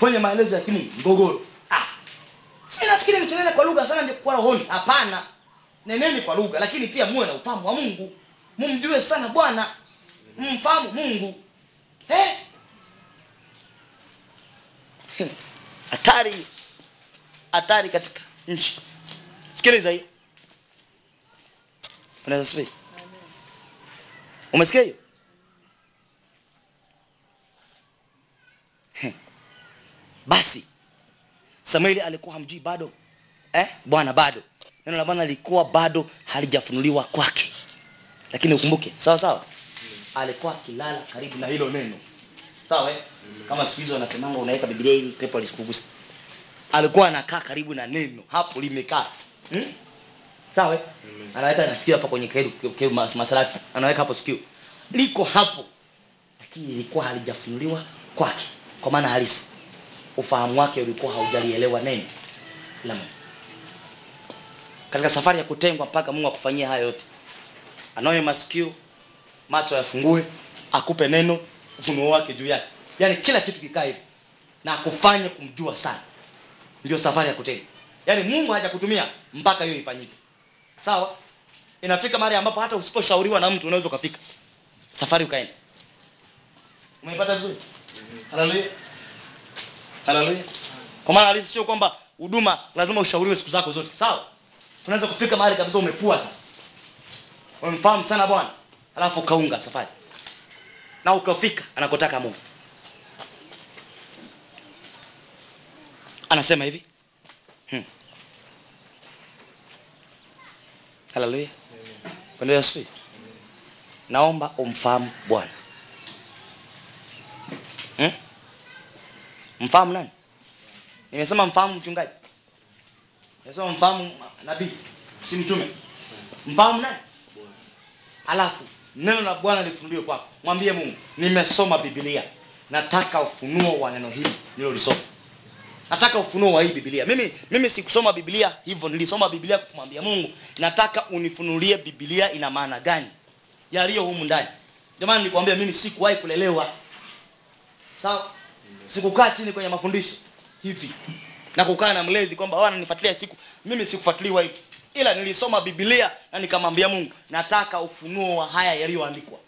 Speaker 1: Kwenye maelezo ya kimungu mgogoro. Ah! Si nafikiri mtunene kwa lugha sana ndio kwa rohoni. Hapana. Neneni kwa lugha lakini pia muwe na ufahamu wa mungu. Mumjue sana bwana. Mfahamu mungu. Eh? hatari. Hatari katika nchi sikiliza subiri umesikia hiyo? Basi samueli alikuwa hamjui bado. Eh? bwana bado. Neno la bwana lilikuwa bado halijafunuliwa kwake. Lakini ukumbuke sawa sawa? Alikuwa akilala karibu na hilo neno. Sawa eh? kama siku hizo wanasemanga unaweka biblia ili pepo lisikugusa alikuwa anakaa karibu na neno. Hapo limekaa hmm? sawa eh? anaweka na sikio hapa kwenye keru, keru masalati. anaweka hapo sikio. Liko hapo lakini lilikuwa halijafunuliwa kwake kwa maana halisi. Ufahamu wake ulikuwa haujalielewa neno la mungu. Katika safari ya kutengwa mpaka mungu akufanyia haya yote Anoe masikio macho yafungue akupe neno ufunuo wake juu yake. Yaani kila kitu kikae hivi na akufanye kumjua sana. Ndio safari ya kutengwa yaani mungu hajakutumia mpaka hiyo ifanyike. Sawa? Inafika mahali ambapo hata usiposhauriwa na mtu unaweza ukafika. Safari ukaenda. Umeipata vizuri? Haleluya haleluya kwa maana halisi sio kwamba huduma lazima ushauriwe siku zako zote. Sawa? Tunaweza kufika mahali kabisa umepua sasa. Umemfahamu sana bwana. Alafu ukaunga safari. Na ukafika anakotaka mungu. Anasema hivi hmm. haleluya Bwana Yesu. Naomba umfahamu bwana. Hmm? mfahamu nani? Nimesema mfahamu mchungaji. Nimesema mfahamu nabii. Si mtume. Mfahamu nani? Alafu neno la bwana lifunuliwe kwako. Mwambie mungu nimesoma biblia. Nataka ufunuo wa neno hili nilolisoma nataka ufunuo wa hii biblia. Mimi mimi sikusoma biblia hivyo nilisoma biblia kumwambia mungu. Nataka unifunulie biblia ina maana gani? Yaliyo humu ndani. Maana nilikwambia mimi sikuwahi kulelewa. Sawa? Sikukaa chini kwenye mafundisho. Hivi. Na kukaa na mlezi kwamba nifuatilia siku. Mimi sikufuatiliwa hivi ila nilisoma biblia na nikamwambia mungu nataka ufunuo wa haya yaliyoandikwa.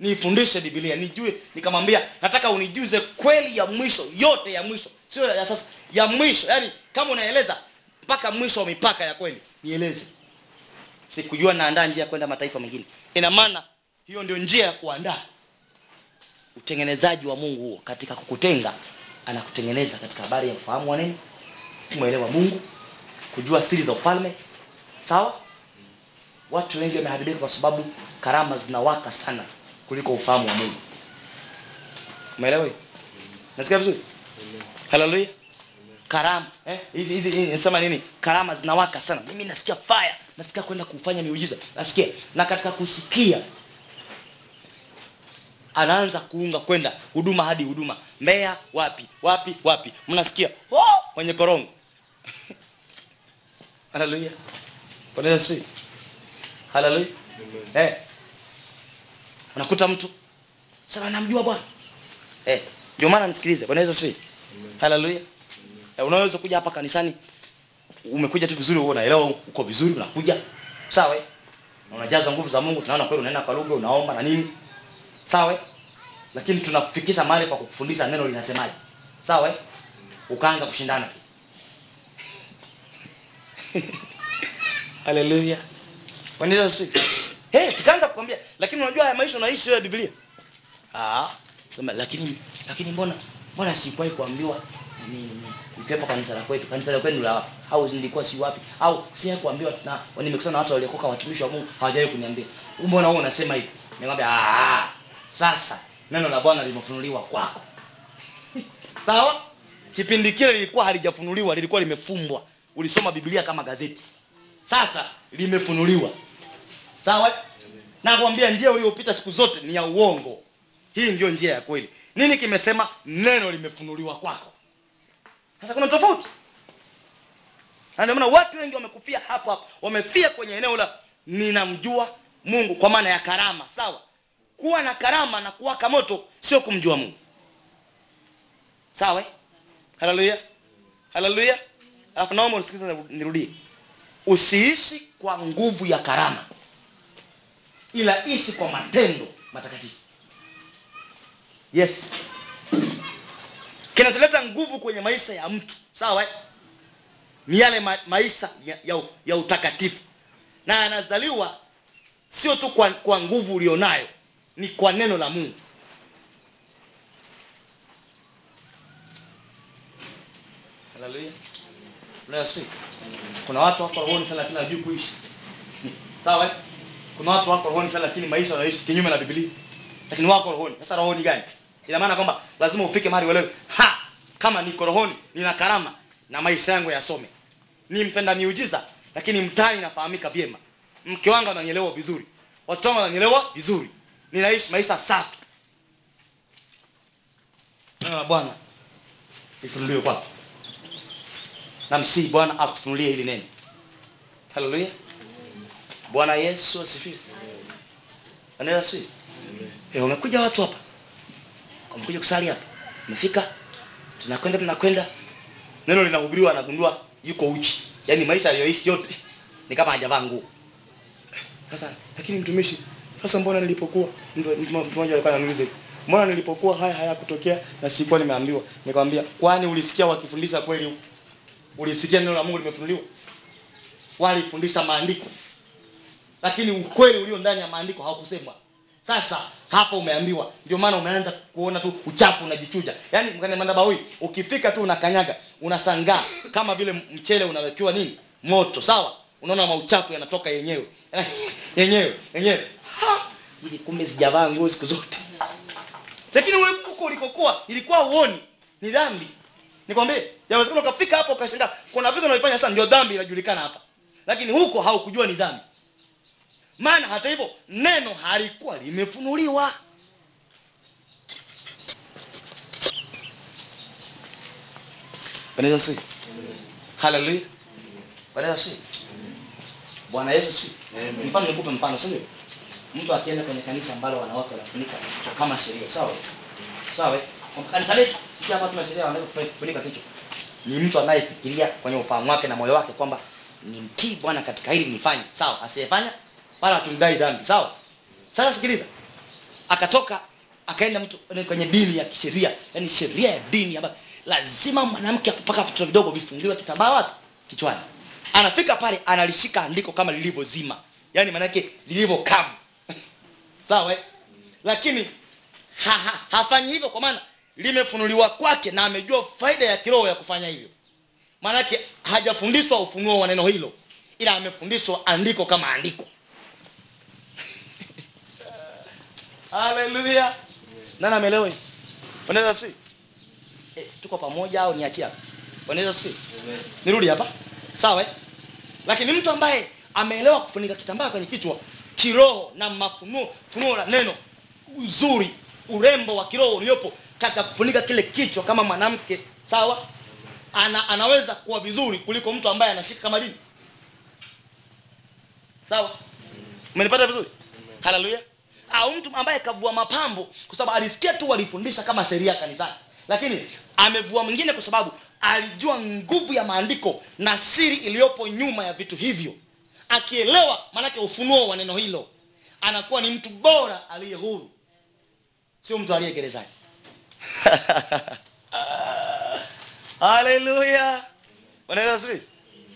Speaker 1: Nifundishe biblia nijue. Nikamwambia nataka unijuze kweli ya mwisho yote ya mwisho sio ya sasa ya mwisho. Yani kama unaeleza mpaka mwisho wa mipaka ya kweli nieleze. Sikujua naandaa njia ya kwenda mataifa mengine. Ina maana hiyo ndio njia ya kuandaa utengenezaji wa mungu huo katika kukutenga anakutengeneza katika habari ya ufahamu wa nini kumwelewa mungu kujua siri za ufalme. Sawa? Watu wengi wameharibika kwa sababu karama zinawaka sana kuliko ufahamu wa mungu. Umeelewa nasikia vizuri haleluya karama. Eh? hizi hizi nasema nini? Karama zinawaka sana. Mimi nasikia fire. Nasikia kwenda kufanya miujiza. Nasikia. Na katika kusikia anaanza kuunga kwenda huduma hadi huduma. Mbea wapi? Wapi? Wapi? Mnasikia oh! kwenye korongo. Haleluya Bwana Yesu. Haleluya eh. Unakuta mtu sasa namjua bwana. Eh. Ndio maana nisikilize. Bwana Yesu. asifiwe haleluya eh, unaweza kuja hapa kanisani. Umekuja tu vizuri unaelewa uko vizuri unakuja. Sawa? Eh? na unajaza nguvu za Mungu tunaona kweli unaenda kwa lugha unaomba na nini. Sawa? Eh? lakini tunakufikisha mahali pa kukufundisha neno linasemaje. Sawa? Eh? ukaanza kushindana haleluya Bwana sisi? hey, tukaanza kukwambia lakini unajua haya maisha unaishi wewe biblia. Ah sema lakini lakini mbona mbona sikuwahi kuambiwa? Ni ni kanisa la kwetu. Kanisa la kwenu la au nilikuwa si wapi? Au si kuambiwa na nimekutana na watu waliokoka watumishi wa Mungu hawajawahi kuniambia. Mbona wewe unasema hivi? Nikamwambia ah sasa neno la Bwana limefunuliwa kwako. Sawa? Kipindi kile lilikuwa halijafunuliwa lilikuwa limefumbwa. Ulisoma biblia kama gazeti. Sasa limefunuliwa. Sawa? Nakwambia njia uliyopita siku zote ni ya uongo hii ndio njia ya kweli. Nini kimesema? Neno limefunuliwa kwako. Sasa kuna tofauti. Na ndio maana watu wengi wamekufia hapo hapo. Wamefia kwenye eneo la ninamjua mungu kwa maana ya karama sawa? Kuwa na karama na kuwaka moto sio kumjua mungu. Sawa? Haleluya. Haleluya. Alafu naomba usikize nirudie. Usiishi kwa nguvu ya karama ila ishi kwa matendo matakatifu yes. Kinacholeta nguvu kwenye maisha ya mtu. Sawa? Ni yale ma maisha ya, ya, ya utakatifu. Na anazaliwa sio tu kwa, kwa nguvu ulionayo ni kwa neno la mungu. Haleluya unayosikia kuna watu wako kuishi. Sawa? Kuna watu wako rohoni sana lakini maisha wanaishi kinyume na biblia. Lakini wako rohoni. Sasa rohoni gani ina maana kwamba lazima ufike mahali uelewe. Ha! Kama niko rohoni nina karama na maisha yangu yasome. Ni mpenda miujiza lakini mtani nafahamika vyema. Mke wangu ananielewa vizuri. Watoto wangu wananyelewa vizuri. Ninaishi maisha safi. Na bwana lifunuliwe kwako. Namsii bwana akufunulie hili neno. Haleluya bwana yesu asifiwe. Anaweza si? Eh umekuja watu hapa umekuja kusali hapa. Umefika tunakwenda tunakwenda. Neno linahubiriwa anagundua yuko uchi. Yaani maisha aliyoishi yote ni kama hajavaa nguo. Sasa lakini mtumishi sasa mbona nilipokuwa mtu mtu mmoja alikuwa ananiuliza mbona nilipokuwa haya hayakutokea na sikuwa nimeambiwa? Nikamwambia kwani ulisikia wakifundisha kweli ulisikia neno la Mungu limefunuliwa? Walifundisha maandiko. Lakini ukweli ulio ndani ya maandiko haukusemwa sasa hapa umeambiwa. Ndio maana umeanza kuona tu uchafu unajichuja. Yaani mkane ukifika tu unakanyaga unasangaa kama vile mchele unawekewa nini? Moto sawa? Unaona mauchafu yanatoka yenyewe. Yenyewe yenyewe. Ili kumbe sijavaa nguo siku zote. Lakini wewe huko ulikokuwa ilikuwa uoni ni dhambi. Nikwambie yawezekana ukafika hapo ukashangaa kuna vitu unaifanya sasa ndio dhambi inajulikana hapa. Lakini huko haukujua ni dhambi maana hata hivyo neno halikuwa limefunuliwa. Bwana Yesu haleluya Bwana Yesu bwana yesu mfano nikupe mfano sio mtu akienda kwenye kanisa ambalo wanawake wanafunika kichwa kama sheria sawa? Sawa? Kwa kanisa letu sisi hapa tuna sheria wanaweza kufunika kichwa. Ni mtu anayefikiria kwenye ufahamu wake na moyo wake kwamba ni mtii bwana katika hili nifanye. Sawa? Asiyefanya wala hatumdai dhambi sawa? Sasa sikiliza. Akatoka akaenda mtu kwenye dini ya kisheria yani sheria ya dini ambayo lazima mwanamke akupaka vitoto vidogo vifungiwe kitambaa wapi? Kichwani. Anafika pale analishika andiko kama lilivyozima. Yani maanake lilivyo sawa eh? lakini ha, ha, hafanyi hivyo kwa maana limefunuliwa kwake na amejua faida ya kiroho ya kufanya hivyo. Maanake hajafundishwa ufunuo wa neno hilo ila amefundishwa andiko kama andiko haleluya nani ameelewa unaweza si E, tuko pamoja au niachie hapa? Unaweza si nirudi hapa. Sawa eh? lakini mtu ambaye ameelewa kufunika kitambaa kwenye kichwa kiroho na mafunuo funuo la neno uzuri urembo wa kiroho uliopo katika kufunika kile kichwa kama mwanamke sawa? Ana, anaweza kuwa vizuri kuliko mtu ambaye anashika kama dini. Sawa? Umenipata vizuri? Haleluya au mtu ambaye kavua mapambo kwa sababu alisikia tu walifundisha kama sheria kanisani lakini amevua mwingine kwa sababu alijua nguvu ya maandiko na siri iliyopo nyuma ya vitu hivyo. Akielewa maanake ufunuo wa neno hilo anakuwa ni mtu bora aliye huru sio mtu aliye gerezani. Haleluya!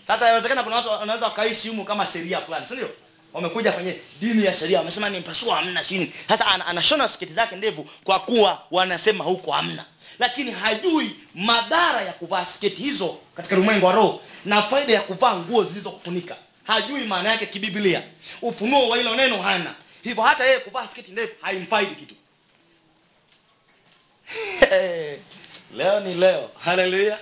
Speaker 1: Sasa inawezekana kuna watu wanaweza wakaishi humu kama sheria fulani si ndio wamekuja kwenye dini ya sheria wamesema ni mpasua hamna sini sasa ana, anashona sketi zake ndevu kwa kuwa wanasema huko hamna. Lakini hajui madhara ya kuvaa sketi hizo katika ulimwengu wa roho na faida ya kuvaa nguo zilizokufunika. Hajui maana yake kibiblia. Ufunuo wa hilo neno hana. Hivyo hata yeye kuvaa sketi ndefu haimfaidi kitu. Leo ni leo. Haleluya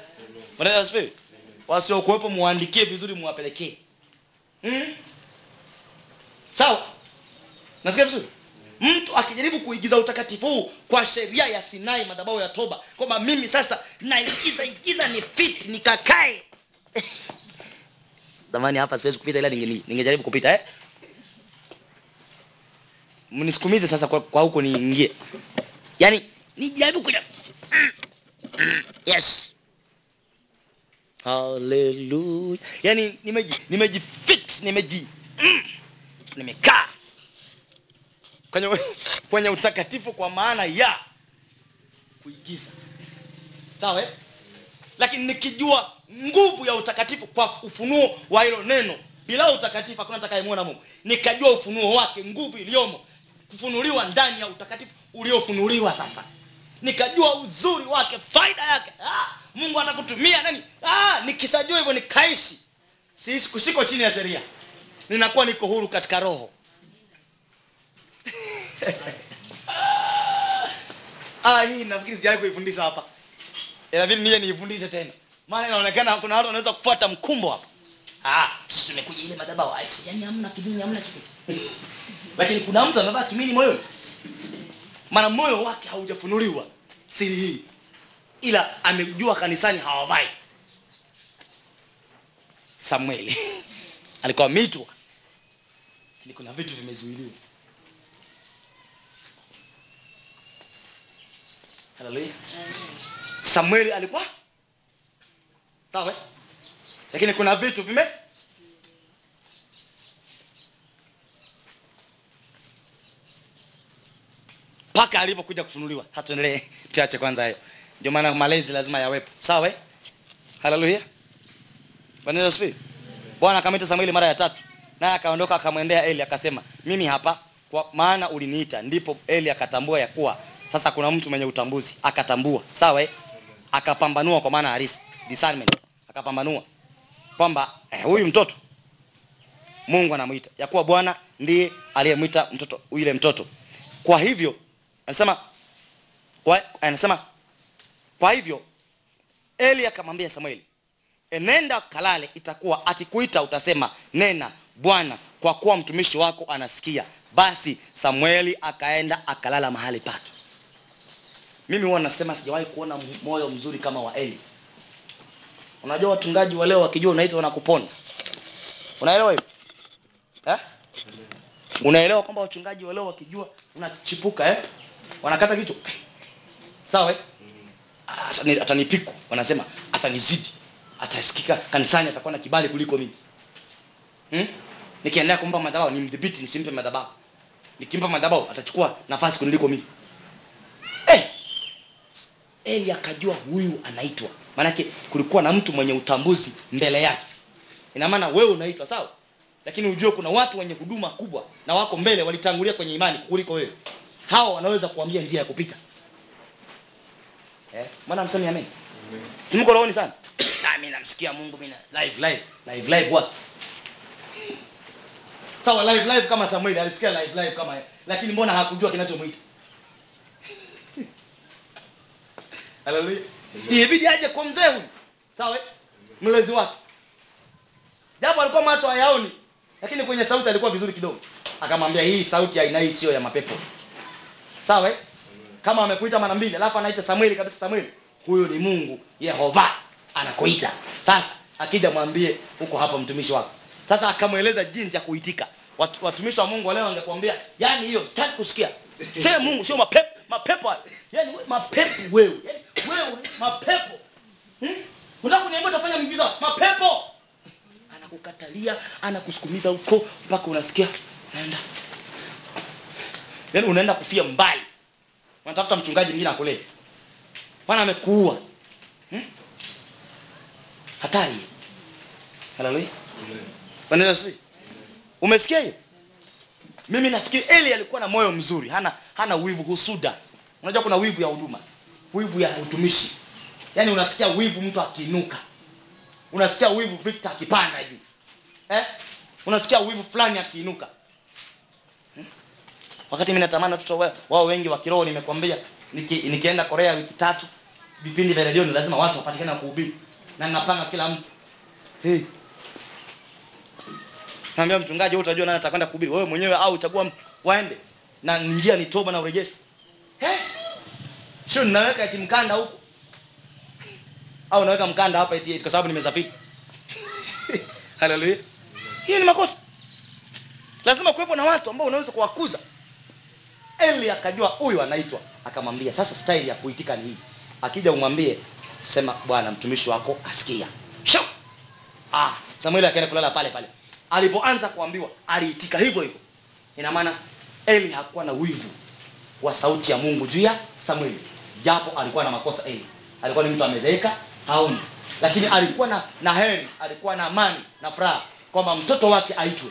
Speaker 1: wasiokuwepo muandikie vizuri muwapelekee. Hmm? Sawa? Nasikia vizuri? Mtu akijaribu kuigiza utakatifu huu kwa sheria ya sinai madhabahu ya toba kwamba mimi sasa naigiza igiza ni fit nikakae. Zamani hapa siwezi kupita ila ningejaribu kupita eh? mnisukumize sasa kwa, kwa huko niingie. Yaani nijaribu kuja yes. Haleluya yaani nimeji nimejifit nimeji mm, nimekaa kwenye, kwenye utakatifu kwa maana ya kuigiza. Sawa eh? lakini nikijua nguvu ya utakatifu kwa ufunuo wa hilo neno bila utakatifu hakuna atakayemwona mungu. Nikajua ufunuo wake nguvu iliyomo kufunuliwa ndani ya utakatifu uliofunuliwa sasa. Nikajua uzuri wake faida yake. Ah, mungu atakutumia nani? Ah, nikisajua hivyo nikaishi. Si siko chini ya sheria ninakuwa niko huru katika roho. Ah, hii nafikiri sijawai kuifundisha hapa. Inabidi nije niifundishe tena. Maana inaonekana kuna watu wanaweza kufuata mkumbo hapa. Ah, tumekuja ile madhabahu. Aisi yani hamna kimini hamna chochote. Lakini kuna mtu amevaa kimini moyoni. Maana moyo wake haujafunuliwa siri hii. Ila amejua kanisani hawavai. Samueli. Alikuwa ameitwa lakini kuna vitu vimezuiliwa. Haleluya samueli alikuwa? Sawa. Lakini kuna vitu vime? Mpaka alipokuja kufunuliwa hatuendelee tuache kwanza hayo. Ndio maana malezi lazima yawepo. Sawa? Haleluya Bwana asifiwe. bwana akamwita samueli mara ya tatu naye akaondoka akamwendea eli akasema mimi hapa. Kwa maana uliniita ndipo eli akatambua ya kuwa sasa kuna mtu mwenye utambuzi. Akatambua sawa eh? akapambanua kwa maana harisi discernment. Akapambanua kwamba eh, huyu mtoto mungu anamuita. Ya kuwa bwana ndiye aliyemwita mtoto yule mtoto. Kwa hivyo anasema kwa, anasema kwa hivyo eli akamwambia samueli enenda kalale itakuwa akikuita utasema nena bwana kwa kuwa mtumishi wako anasikia basi samueli akaenda akalala mahali pake mimi huwa nasema sijawahi kuona moyo mzuri kama wa eli unajua watungaji wa leo wakijua unaita wanakupona unaelewa hiyo eh? unaelewa kwamba wachungaji wa leo wakijua unachipuka eh? wanakata kichwa sawa eh? Atanipiku wanasema atanizidi atasikika kanisani atakuwa na kibali kuliko mimi hmm? Nikiendelea kumpa madhabahu nimdhibiti nisimpe madhabahu. Nikimpa madhabahu atachukua nafasi kuniliko mimi. Eh! eli akajua huyu anaitwa. Maanake kulikuwa na mtu mwenye utambuzi mbele yake. Ina maana wewe unaitwa sawa? Lakini ujue kuna watu wenye huduma kubwa na wako mbele walitangulia kwenye imani kuliko wewe. Hawa wanaweza kuambia njia ya kupita. Eh? mwana msemi amen? Simko rohoni sana? Ah, mi namsikia mungu mimi live live live live what sawa live live kama Samuel alisikia live live kama lakini mbona hakujua kinachomwita haleluya ibidi aje kwa mzee huyu. Sawa eh? mlezi wake. Japo alikuwa macho hayaoni lakini kwenye sauti alikuwa vizuri kidogo. Akamwambia hii sauti aina hii sio ya mapepo. Sawa eh? kama amekuita mara mbili alafu anaita samueli kabisa samueli huyo ni mungu yehova anakuita. Sasa akija mwambie huko hapa mtumishi wako. Sasa akamweleza jinsi ya kuitika Watu, watumishi wa mungu leo wangekwambia yani hiyo sitaki kusikia. Sema mungu sio mapepo mapepo haya. yani we- mapepo wewe yani, wewe mapepo. Hmm? unataka kuniambia utafanya miujiza? Mapepo! Anakukatalia anakusukumiza huko mpaka unasikia naenda yaani unaenda kufia mbali. Unatafuta mchungaji mwingine akulee bwana amekuua. Hmm? hatari. Haleluya Bwana Yesu. Umesikia hiyo? Mimi nafikiri eli alikuwa na moyo mzuri hana hana wivu husuda. Unajua kuna wivu ya huduma wivu ya utumishi. Yaani unasikia wivu mtu akiinuka. Unasikia wivu victor akipanda juu. Eh? unasikia wivu fulani akiinuka. Hmm? wakati mimi natamani watoto wao wengi wa kiroho nimekwambia niki, nikienda korea wiki tatu vipindi vya redioni lazima watu wapatikane kuhubiri. Na ninapanga kila mtu. Hey. Naambia mchungaji wewe utajua nani atakwenda kuhubiri. Wewe mwenyewe au uchagua waende. Na njia ni toba na urejesho Eh? sio ninaweka eti mkanda huko. Au naweka mkanda hapa eti kwa sababu nimesafiri haleluya hiyo ni makosa. Lazima kuwepo na watu ambao unaweza kuwakuza. Eli akajua huyu anaitwa akamwambia sasa staili ya kuitika ni hii. Akija umwambie sema bwana mtumishi wako asikia. Shoo! ah, samueli akaenda kulala pale pale alipoanza kuambiwa aliitika hivyo hivyo. Ina maana eli hakuwa na wivu wa sauti ya mungu juu ya samueli. Japo alikuwa na makosa eli. Alikuwa ni mtu amezeeka haoni. Lakini alikuwa na, na heri alikuwa na amani na furaha kwamba mtoto wake aitwe.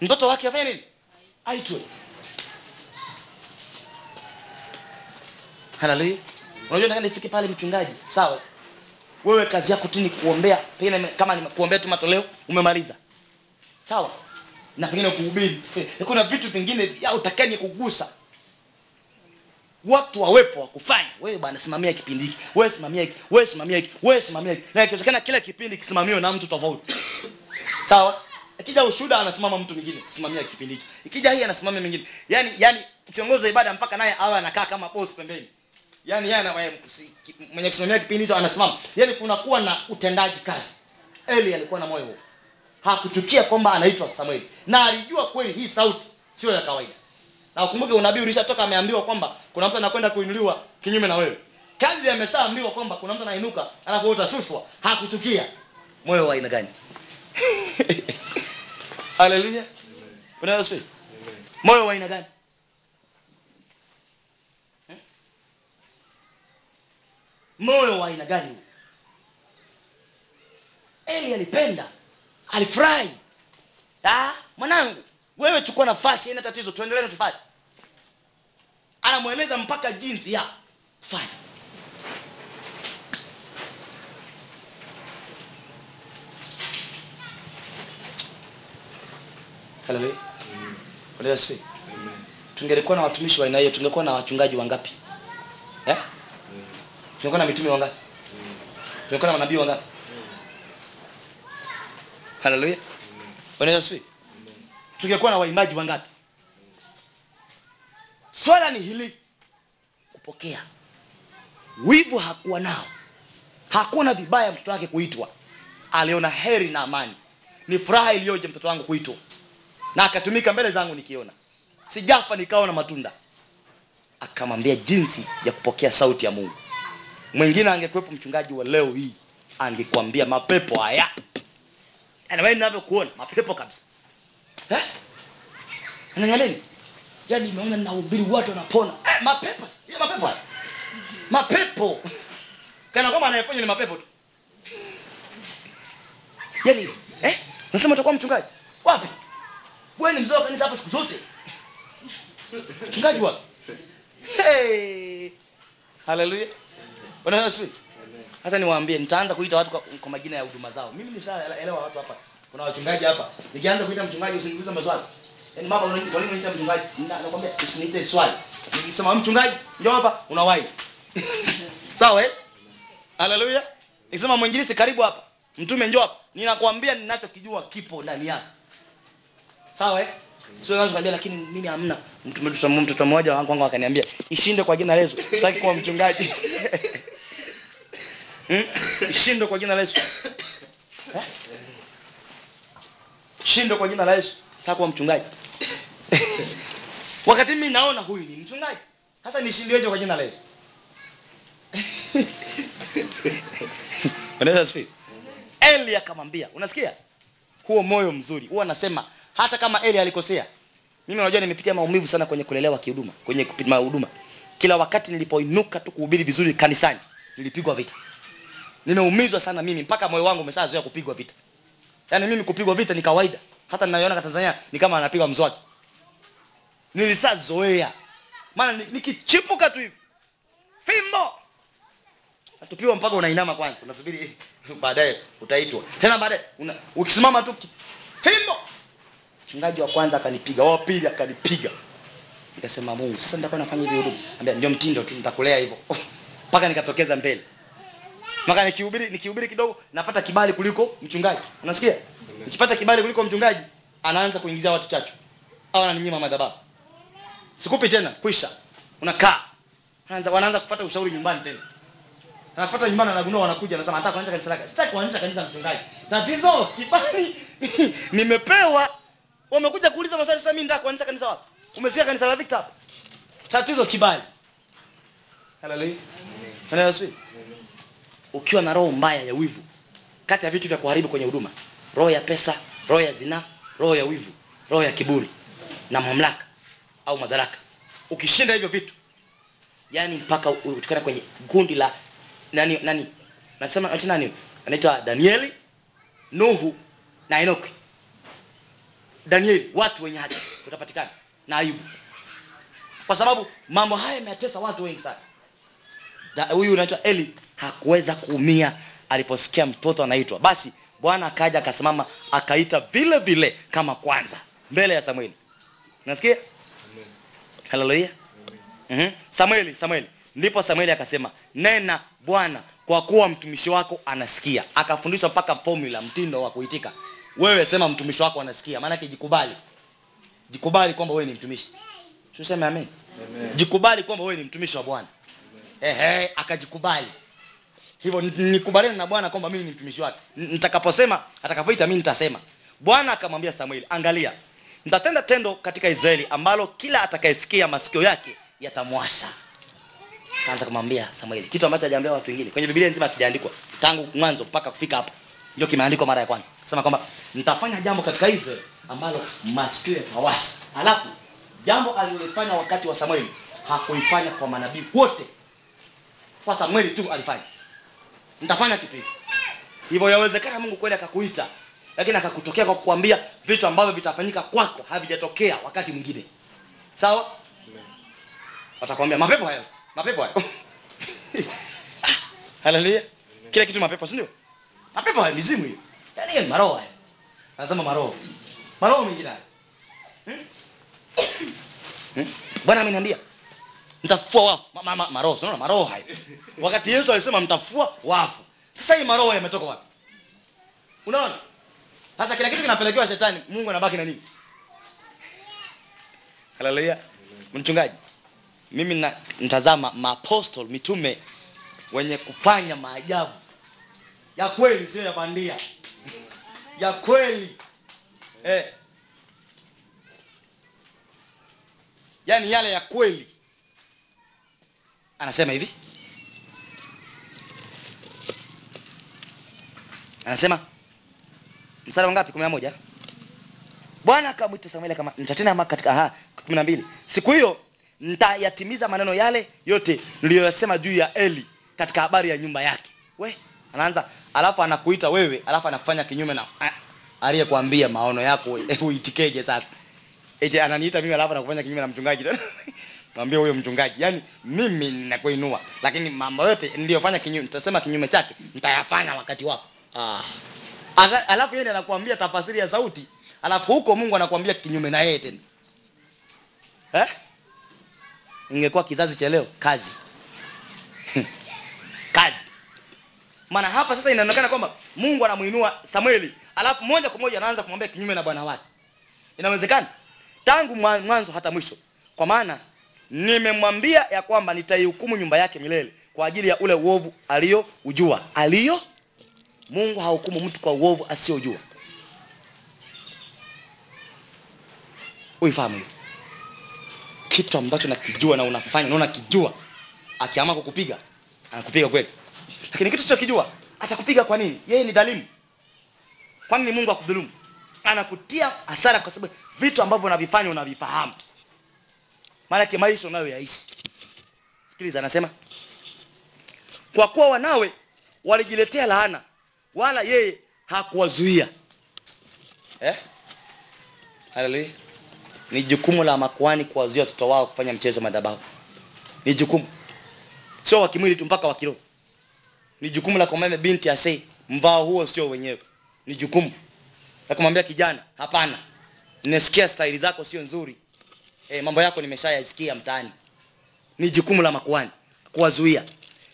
Speaker 1: Mtoto wake afanye nini? Aitwe. Haleluya unajua nataka nifike pale mchungaji sawa? Wewe kazi yako tu ni kuombea pengine kama ni kuombea tu matoleo umemaliza. Sawa? Na pengine kuhubiri kuna vitu vingine vya utakani kugusa. Watu wawepo wa wewe bwana simamia kipindi hiki. Wewe simamia hiki. Wewe simamia hiki. Wewe simamia hiki. Na ikiwezekana kila kipindi kisimamiwe na mtu tofauti. Sawa? Ikija ushuhuda anasimama mtu mwingine kusimamia kipindi hicho ikija hii anasimamia mwingine. Yani yani kiongozi ibada mpaka naye awe anakaa kama boss pembeni yani yeye mwenye kusimamia kipindi hicho anasimama. Yani kunakuwa na utendaji kazi. Eli alikuwa na moyo huo. Hakuchukia kwamba anaitwa samueli. Na alijua kweli hii sauti sio ya kawaida. Na ukumbuke unabii ulishatoka ameambiwa kwamba kuna mtu anakwenda kuinuliwa kinyume na wewe. Kadri ameshaambiwa kwamba kuna mtu anainuka alafu utashushwa hakuchukia. Moyo wa aina gani? Haleluya moyo wa aina gani moyo wa aina gani eli alipenda alifurahi. Ah, mwanangu wewe chukua nafasi ina tatizo tuendelee na safari. Anamweleza mpaka jinsi ya fanya tungelikuwa na watumishi wa aina hiyo tungekuwa na wachungaji wangapi? Eh? Tungekuwa na mitume wangapi? Tungekuwa na manabii wangapi? Haleluya Bwana Yesu tungekuwa na waimbaji wangapi? Swala ni hili kupokea. Wivu hakuwa nao. Hakuna vibaya mtoto wake kuitwa. Aliona heri na amani. Ni furaha iliyoje mtoto wangu kuitwa. Na akatumika mbele zangu nikiona. Sijafa nikaona matunda. Akamwambia jinsi ya kupokea sauti ya mungu mwingine angekuwepo mchungaji wa leo hii angekwambia mapepo haya. Anawe ninavyokuona mapepo kabisa. Eh? ananialeni yaani nimeona watu wanapona. Eh, mapepo ya mapepo haya. Mapepo. Kana kwamba anayeponya ni mapepo tu. Yaani eh? nasema utakuwa mchungaji? Wapi? Wewe ni mzee wa kanisa hapa siku zote. Mchungaji wapi? Hey. haleluya Bwana Yesu Sasa niwaambie nitaanza kuita watu kwa, kwa majina ya huduma zao. Mimi nishaelewa watu hapa. Kuna wachungaji hapa. Nikianza kuita mchungaji usiniulize maswali. Yaani mama unaniita kwa nini unaita mchungaji? Na- nakwambia usiniite swali. Nikisema mchungaji njoo hapa unawahi. Sawa eh? Haleluya nikisema mwinjilisti karibu hapa. Mtume njoo hapa. Ninakwambia ninachokijua kipo ndani yako. Sawa eh? Sio naweza kuambia lakini mimi hamna. Mtu mtoto mtoto mmoja wangu wangu akaniambia ishinde kwa jina la Yesu. Sitaki kuwa mchungaji hmm? ishinde kwa jina la Yesu. Eh? shinde kwa jina la Yesu. Sitaki mchungaji. Wakati mimi naona huyu ni mchungaji. Sasa nishindiweje kwa jina la Yesu? Unaweza sifi Eli akamwambia unasikia? Huo moyo mzuri. Huwa anasema hata kama Eli alikosea mimi unajua nimepitia maumivu sana kwenye kulelewa kihuduma kwenye kupima huduma. Kila wakati nilipoinuka tu kuhubiri vizuri kanisani nilipigwa vita nimeumizwa sana mimi mpaka moyo wangu umeshazoea kupigwa vita. Yaani mimi kupigwa vita ni kawaida. Hata ninayoona Tanzania ni kama anapigwa mswaki. Nilishazoea. Maana ni- nikichipuka tu hivi. Fimbo! Natupiwa mpaka unainama kwanza. Unasubiri baadaye utaitwa. Tena baadaye ukisimama tu fimbo! Mchungaji wa kwanza akanipiga wa pili akanipiga. Nikasema mungu sasa nitakuwa nafanya hivi huduma. Ambia ndio mtindo tu nitakulea hivyo. Mpaka nikatokeza mbele maka nikihubiri nikihubiri kidogo napata kibali kuliko mchungaji. Unasikia? Nikipata kibali kuliko mchungaji anaanza kuingizia watu chachu. Au ananinyima madhabahu. Sikupi tena kwisha. Unakaa. Anaanza wanaanza kupata ushauri nyumbani tena. Anafuata nyumbani anagundua wanakuja anasema nataka kuanza kanisa lake. Sitaki kuanza kanisa mchungaji. Tatizo kibali. Nimepewa. Wamekuja kuuliza maswali sasa mimi nataka kuanza kanisa wapi? Umesikia kanisa la Victor hapa. Tatizo kibali. Haleluya haleluya ukiwa na roho mbaya ya wivu. Kati ya vitu vya kuharibu kwenye huduma roho ya pesa roho ya zinaa roho ya wivu roho ya kiburi na mamlaka au madaraka. Ukishinda hivyo vitu yani mpaka utikana kwenye kundi la nani nani nasema ati nani anaitwa Danieli Nuhu na Enoki. Danieli watu wenye haki utapatikana na Ayubu. Kwa sababu mambo haya yametesa watu wengi sana. Huyu anaitwa Eli hakuweza kuumia aliposikia mtoto anaitwa. Basi bwana akaja akasimama akaita vile vile kama kwanza mbele ya Samueli. Nasikia haleluya mm Samueli Samueli. Ndipo Samueli akasema nena bwana kwa kuwa mtumishi wako anasikia. Akafundishwa mpaka formula mtindo wa kuitika. Wewe sema mtumishi wako anasikia. Maana jikubali. Jikubali kwamba wewe ni mtumishi. Tuseme amen. Jikubali kwamba wewe ni mtumishi wa bwana. Ehe akajikubali hivyo nikubaliane na bwana kwamba mimi ni mtumishi wake. Nitakaposema atakapoita mimi nitasema. Bwana akamwambia samueli angalia nitatenda tendo katika israeli ambalo kila atakayesikia masikio yake yatamwasha. Kaanza kumwambia samueli kitu ambacho hajaambia watu wengine. Kwenye biblia nzima hakijaandikwa tangu mwanzo mpaka kufika hapa. Ndio kimeandikwa mara ya kwanza. Sema kwamba nitafanya jambo katika israeli ambalo masikio yatawasha. Alafu jambo alilolifanya wakati wa samueli hakuifanya kwa manabii wote. Kwa samueli tu alifanya nitafanya kitu hiki hivyo yawezekana mungu kweli akakuita lakini akakutokea kwa kukwambia vitu ambavyo vitafanyika kwako havijatokea wakati mwingine. Sawa? Watakwambia mapepo hayo mapepo hayo. Haleluya kila kitu mapepo si ndio? Mapepo hayo mizimu hiyo. Yaani ni maroho hayo. Anasema maroho. Maroho mengine hayo. Hmm? Hmm? bwana ameniambia mtafufua wafu. Ma, ma, ma, maroho. Maroho hayo? Wakati yesu alisema mtafufua wafu. Sasa hii maroho yametoka wapi? Unaona? Sasa kila kitu kinapelekewa shetani mungu anabaki na nini? Haleluya mchungaji mimi na, mtazama maapostol mitume wenye kufanya maajabu. Ya kweli sio ya bandia. Ya kweli. Eh. yaani yale ya kweli anasema hivi. Anasema msara wangapi kumi na moja. Bwana akamwita samueli kama nitatena katika aha kumi na mbili. Siku hiyo ntayatimiza maneno yale yote niliyoyasema juu ya eli katika habari ya nyumba yake. We anaanza alafu anakuita wewe alafu anakufanya kinyume na aliyekuambia maono yako. Uitikeje sasa? Eti ananiita mimi alafu anakufanya kinyume na mchungaji mwambie huyo mchungaji yani mimi ninakuinua lakini mambo yote niliyofanya kinyume nitasema kinyume chake nitayafanya wakati wako. Ah. Alafu yeye anakuambia tafasiri ya sauti alafu huko mungu anakuambia kinyume na yeye tena. Eh? ingekuwa kizazi cha leo kazi. Kazi. Maana hapa sasa inaonekana kwamba mungu anamuinua samueli alafu moja kwa moja anaanza kumwambia kinyume na bwana wake. Inawezekana? Tangu mwanzo hata mwisho. Kwa maana nimemwambia ya kwamba nitaihukumu nyumba yake milele kwa ajili ya ule uovu aliyoujua. Aliyo mungu hahukumu mtu kwa uovu asiyojua uifahamu hiyo? Kitu ambacho nakijua na unafanya na unakijua akiamua kukupiga anakupiga kweli. Lakini kitu sichokijua atakupiga kwa nini? Yeye ni dhalimu kwa nini mungu akudhulumu? Anakutia hasara kwa sababu vitu ambavyo unavifanya unavifahamu maanake maisha unayoyaishi. Sikiliza anasema kwa kuwa wanawe walijiletea laana wala yeye hakuwazuia. Eh? ni jukumu la makuani kuwazuia watoto wao kufanya mchezo madhabahu. Ni jukumu. Sio wa tu mpaka wa ni jukumu la kumwambia binti asei mvao huo sio wenyewe. Ni jukumu. La kumwambia kijana hapana. Nimesikia staili zako sio nzuri e, mambo yako nimeshayasikia mtaani. Ni jukumu la makuani kuwazuia.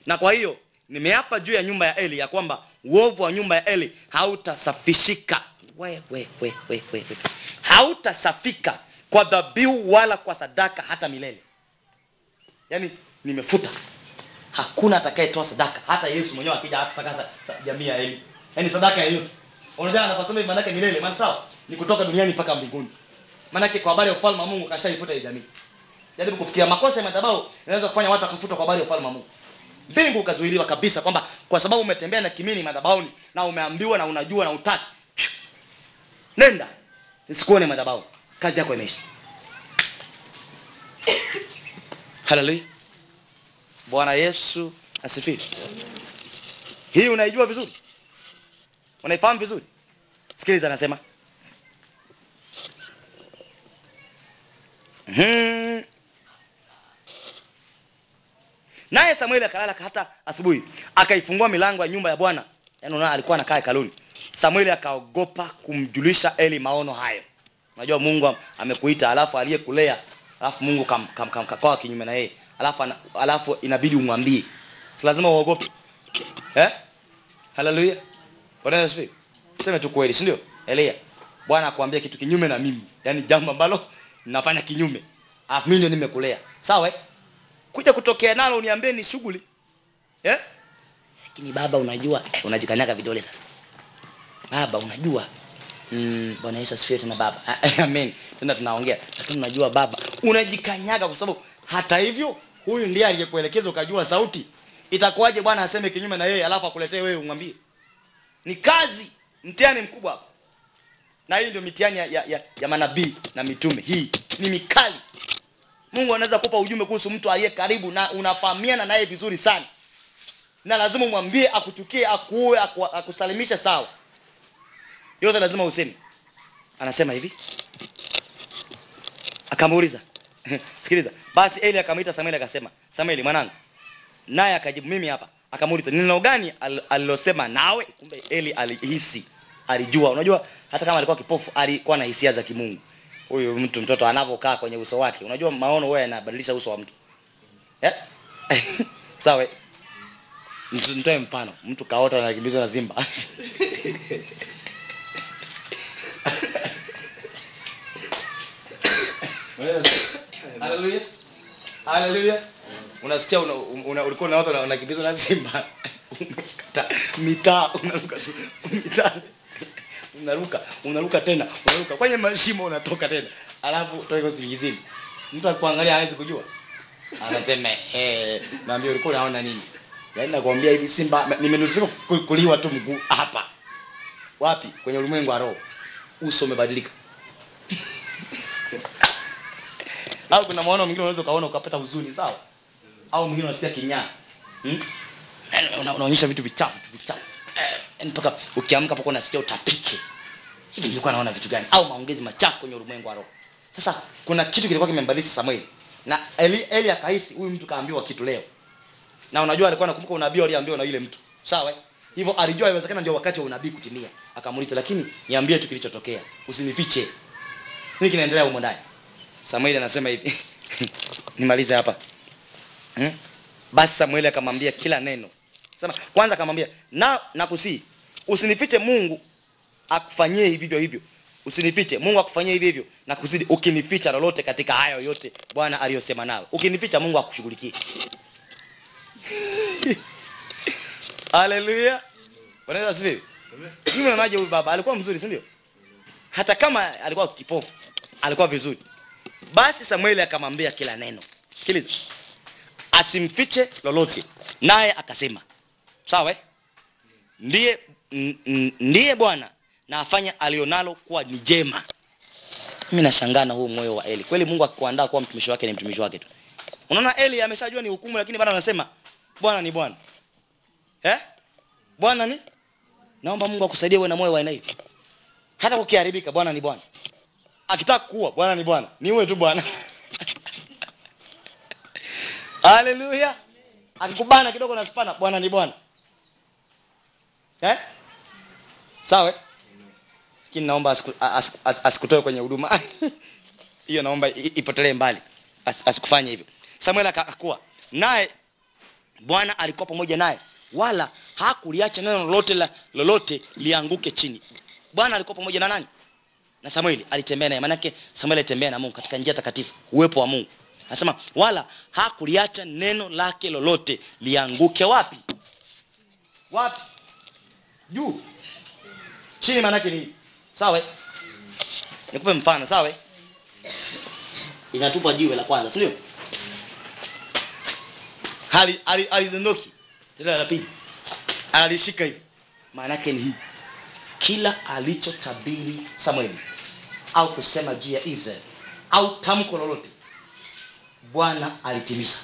Speaker 1: Na kwa hiyo nimeapa juu ya nyumba ya eli ya kwamba uovu wa nyumba ya eli hautasafishika. We, we, we, we, we, we. hautasafika kwa dhabihu wala kwa sadaka hata milele. Yaani nimefuta. Hakuna atakayetoa sadaka hata yesu mwenyewe akija hatatakasa jamii ya eli. Yaani sadaka yoyote. unajua anaposema maana yake milele maana sawa? Ni kutoka duniani mpaka mbinguni maanake kwa habari ya ufalme wa mungu kashaifuta hii jamii. Jaribu kufikiria makosa ya madhabahu inaweza kufanya watu wakafutwa kwa habari ya ufalme wa mungu. Mbingu ukazuiliwa kabisa kwamba kwa sababu umetembea na kimini madhabahuni na umeambiwa na unajua na utaki nenda nisikuone madhabahu. Kazi yako imeisha. Haleluya bwana yesu asifiwe. Hii unaijua vizuri? Unaifahamu vizuri? Sikiliza anasema hmm. naye samueli akalala hata asubuhi akaifungua milango ya nyumba ya bwana. Yaani alikuwa anakaa hekaluni. Samueli akaogopa kumjulisha eli maono hayo. Unajua mungu amekuita alafu aliyekulea alafu mungu kam, kam, kam, kakoa kinyume na yeye. Alafu, alafu inabidi umwambie. Si lazima uogope. Eh? haleluya seme tu kweli si ndio? Elia bwana akuambia kitu kinyume na mimi. Yaani jambo ambalo nafanya kinyume. Alafu mimi ndio nimekulea. Sawa eh? kuja kutokea nalo uniambie ni shughuli. Eh? lakini baba unajua eh, unajikanyaga vidole sasa. Baba unajua. Mm, bwana yesu asifiwe tena baba. Amen tena tunaongea. Lakini unajua baba unajikanyaga kwa sababu hata hivyo huyu ndiye aliyekuelekeza ukajua sauti. Itakuwaje bwana aseme kinyume na yeye alafu akuletee wewe umwambie? Ni kazi mtihani mkubwa hapa na hii ndio mitihani ya, ya, ya, manabii na mitume. Hii ni mikali. Mungu anaweza kupa ujumbe kuhusu mtu aliye karibu na unafahamiana naye vizuri sana. Na lazima umwambie akuchukie akuue aku, akusalimishe sawa. Yote lazima useme. Anasema hivi. Akamuuliza. Sikiliza. Basi eli akamwita samueli akasema samueli mwanangu. Naye akajibu mimi hapa. Akamuuliza neno gani al- alilosema nawe? Kumbe eli alihisi alijua. Unajua hata kama alikuwa kipofu alikuwa na hisia za kimungu huyu mtu mtoto anavyokaa kwenye uso wake unajua maono huwa yanabadilisha uso wa mtu eh? sawa? Nitoe mfano mtu kaota anakimbizwa na simba. Unasikia una, una, ulikuwa unakimbizwa na simba. Mitaa unaruka mitaa. Unaruka, unaruka tena, unaruka kwenye mashimo unatoka tena. Alafu toka usingizini. Mtu akuangalia hawezi kujua. Anasema eh, naambia ulikuwa unaona nini? Yaani nakwambia hivi simba nimenusurika kuliwa tu mguu hapa. Wapi? Kwenye ulimwengu wa roho. Uso umebadilika. au kuna maono mwingine unaweza ukaona ukapata huzuni sawa au mwingine unasikia kinyaa hmm? Yaani una- unaonyesha vitu vichafu vichafu Eh, yaani mpaka ukiamka hapo unasikia utapike. Hivi nilikuwa naona vitu gani? Au maongezi machafu kwenye ulimwengu wa roho. Sasa kuna kitu kilikuwa kimembadilisha Samuel na eli, eli akahisi huyu mtu kaambiwa kitu leo. Na unajua alikuwa anakumbuka unabii aliambiwa na yule mtu. Sawa? Hivyo alijua inawezekana ndio wakati wa unabii kutimia. Akamuuliza lakini niambie tu kilichotokea. Usinifiche. Nini kinaendelea huko ndani? Samuel anasema hivi. Nimalize hapa. Hmm? basi Samuel akamwambia kila neno sema kwanza akamwambia na nakusii. Usinifiche mungu akufanyie hivyo hivyo. Usinifiche. Mungu akufanyie hivyo hivyo. Na kuzidi ukinificha lolote katika hayo yote bwana aliyosema nawe ukinificha mungu akushughulikie. Haleluya Bwana asifiwe. mimi naonaje huyu baba? Alikuwa mzuri si ndio? Hata kama alikuwa kipofu alikuwa vizuri. Basi samueli akamwambia kila neno. Sikiliza. Asimfiche lolote. Naye akasema sawa eh? ndiye ndiye bwana na afanya alionalo kuwa ni jema. Mimi nashangaa na huo moyo wa eli. Kweli mungu akikuandaa kuwa mtumishi wake ni mtumishi wake tu. Unaona eli ameshajua ni hukumu lakini bado anasema bwana ni bwana. Eh? bwana ni? Naomba mungu akusaidie uwe na moyo wa aina hiyo hata ukiharibika bwana ni bwana. Akitaka kuwa bwana ni bwana. Niue tu bwana. Haleluya akikubana kidogo na spana bwana ni bwana eh? sawa. Lakini naomba asiku- as- as- asikutoe kwenye huduma. Hiyo naomba ipotelee mbali. Asikufanye hivyo. Samuel aka- akakuwa naye bwana alikuwa pamoja naye. Wala hakuliacha neno lolote la lolote lianguke chini. Bwana alikuwa pamoja na nani? Na samueli. Alitembea naye. Maanake samueli alitembea na mungu katika njia takatifu. Uwepo wa mungu. Anasema wala hakuliacha neno lake lolote lianguke wapi? Wapi juu. Chini maanake ni sawa. Nikupe mfano sawa. Inatupa jiwe la kwanza sindio alidondoki. Tena la pili. Analishika hivi. Maana ni hii. Kila alichotabiri samueli au kusema juu ya israel au tamko lolote bwana alitimiza.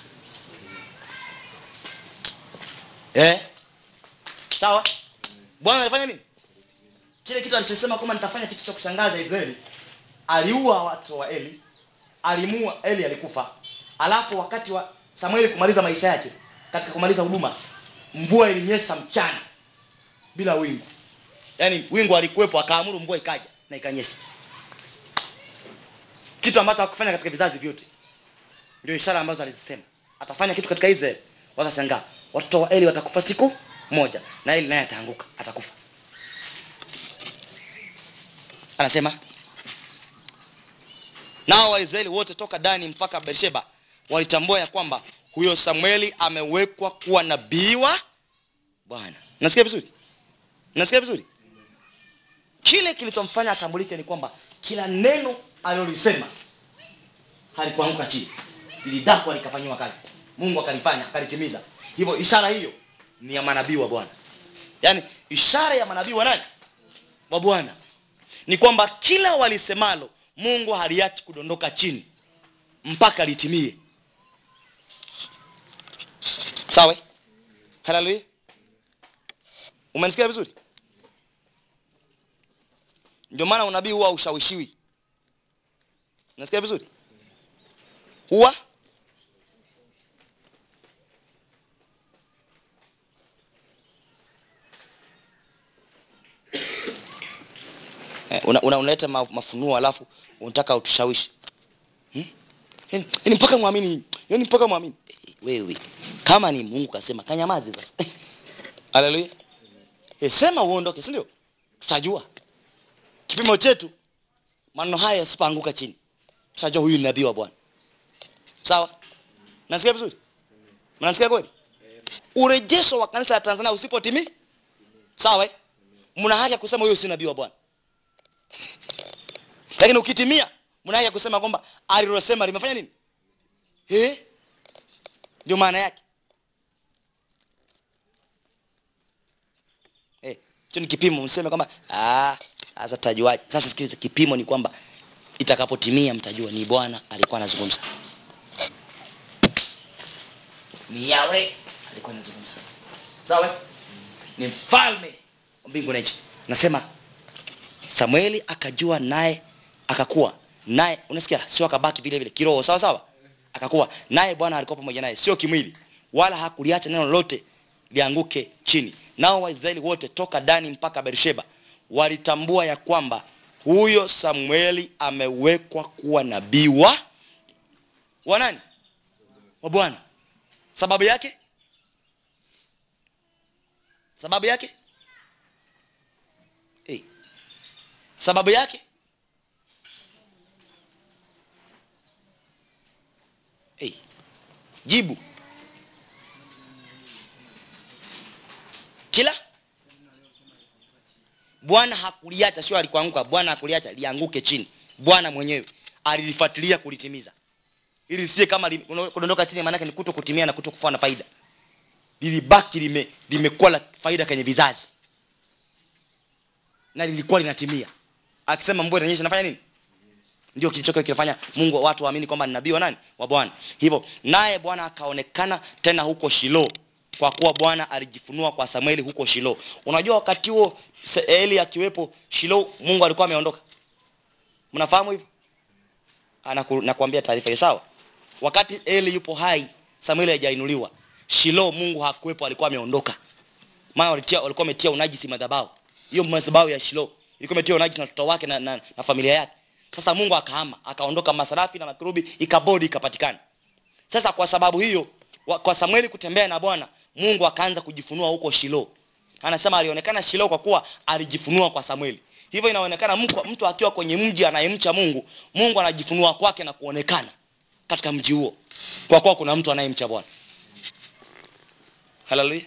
Speaker 1: Eh? sawa bwana alifanya nini? Kile kitu alichosema kwamba nitafanya kitu cha kushangaza israeli. Aliua watu wa eli. Alimua eli alikufa. Alafu wakati wa samueli kumaliza maisha yake katika kumaliza huduma mvua ilinyesha mchana bila wingu. Yaani wingu alikuwepo akaamuru mvua ikaja na ikanyesha. Kitu ambacho hakufanya katika vizazi vyote. Ndio ishara ambazo alizisema. Atafanya kitu katika israeli. Watashangaa. Watoto wa eli watakufa siku moja. Na eli naye ataanguka atakufa. Anasema nao waisraeli wote toka dani mpaka bersheba walitambua ya kwamba huyo samueli amewekwa kuwa nabii wa bwana. Nasikia vizuri? Nasikia vizuri? Kile kilichomfanya atambulike ni kwamba kila neno alilolisema halikuanguka chini. Lilidakwa likafanyiwa kazi. Mungu akalifanya akalitimiza. Hivyo ishara hiyo ni ya manabii wa bwana. Yaani ishara ya manabii wa nani? Wa bwana. Ni kwamba kila walisemalo mungu haliachi kudondoka chini mpaka litimie. Sawa? Eh? haleluya. Umenisikia vizuri? Ndio maana unabii huwa ushawishiwi unasikia vizuri? Huwa Eh, una, una, unaleta mafunuo alafu unataka utushawishi. Hmm? mpaka mwamini yani mpaka mwamini. Eh, wewe kama ni mungu kasema kanyamaze sasa. Haleluya e, sema uondoke si tutajua. Kipimo chetu maneno haya yasipoanguka chini. Tutajua huyu ni nabii wa bwana. Sawa? Nasikia vizuri? Mnasikia kweli? Urejesho wa kanisa la tanzania usipotimi. Sawa eh? mna haki kusema huyo si nabii wa bwana lakini ukitimia mna kusema kwamba alilosema limefanya nini? Ndio maana yake. Eh, ni kipimo. Mseme kwamba "Ah, sasa tajuaje? Sasa sikiliza kipimo ni kwamba itakapotimia mtajua ni bwana alikuwa anazungumza. Ni alikuwa anazungumza. Sawa? Ni mfalme wa mbingu na nasema samueli akajua naye akakuwa naye unasikia sio akabaki vile vile kiroho sawa sawa? Akakuwa naye bwana alikuwa pamoja naye sio kimwili wala hakuliacha neno lolote lianguke chini. Nao waisraeli wote toka dani mpaka bersheba walitambua ya kwamba huyo samueli amewekwa kuwa nabii wa wa wa bwana. Sababu yake? Sababu yake? Hey. sababu yake hey. Jibu. Kila? Bwana hakuliacha sio alikuanguka. Bwana hakuliacha lianguke chini. Bwana mwenyewe alilifuatilia kulitimiza. Ili sie kama kudondoka chini maanake ni kuto kutimia na kuto kufaa na faida. Lilibaki lime, limekuwa la faida kwenye vizazi. Na lilikuwa linatimia. Akisema mvua inanyesha nafanya nini ndio kilichokuwa kinafanya mungu watu waamini kwamba ni nabii wa nani? Wa bwana. Hivyo naye bwana akaonekana tena huko shilo kwa kuwa bwana alijifunua kwa samueli huko shilo. Unajua wakati huo eli akiwepo shilo mungu alikuwa ameondoka. Mnafahamu hivyo? Nakuambia taarifa hiyo. Sawa? Wakati eli yupo hai samueli hajainuliwa shilo mungu hakuwepo alikuwa ameondoka. Maana walikuwa wametia unajisi madhabahu. Hiyo madhabahu ya shilo ilikuwa imetia unajisi na watoto wake na, na, na familia yake sasa mungu akahama akaondoka masarafi na makerubi ikabodi ikapatikana. Sasa kwa sababu hiyo kwa samueli kutembea na bwana mungu akaanza kujifunua huko shilo. Anasema alionekana shilo kwa kuwa alijifunua kwa samueli. Hivyo inaonekana mtu, mtu akiwa kwenye mji anayemcha mungu mungu anajifunua kwake na kuonekana katika mji huo kwa kuwa kuna mtu anayemcha bwana. Haleluya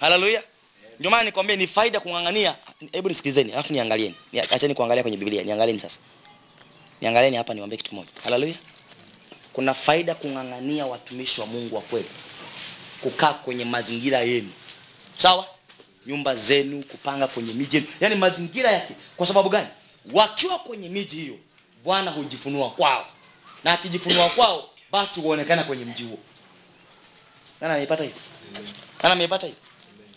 Speaker 1: haleluya ndio maana nikwambie ni faida kung'ang'ania hebu nisikilizeni alafu niangalieni Ni- acheni kuangalia kwenye biblia. Niangalieni sasa. Niangalieni hapa niwaambie kitu moja. haleluya kuna faida kung'ang'ania watumishi wa mungu wa kweli. Kukaa kwenye mazingira yenu. Sawa? Nyumba zenu kupanga kwenye miji yenu. Yaani mazingira yake. Kwa sababu gani? Wakiwa kwenye miji hiyo bwana hujifunua kwao. Na akijifunua kwao basi huonekana kwenye mji huo. Nani ameipata hiyo nani ameipata hiyo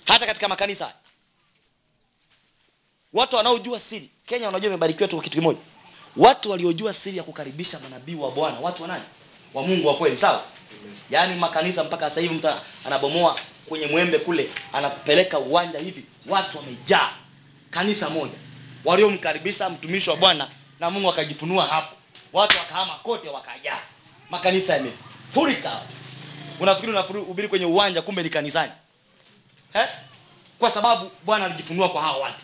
Speaker 1: hata katika makanisa. Watu wanaojua siri. Kenya wanajua imebarikiwa tu kitu kimoja. Watu waliojua siri ya kukaribisha manabii wa bwana. Watu wa wa mungu wa kweli sawa? Yaani makanisa mpaka sasa hivi mtu anabomoa kwenye mwembe kule anapeleka uwanja hivi. Watu wamejaa. Kanisa moja. Waliomkaribisha mtumishi wa bwana na mungu akajifunua hapo. Watu wakahama kote wakajaa. Makanisa yamefurika unafikiri unahubiri kwenye uwanja kumbe ni kanisani. Eh? kwa sababu bwana alijifunua kwa hao watu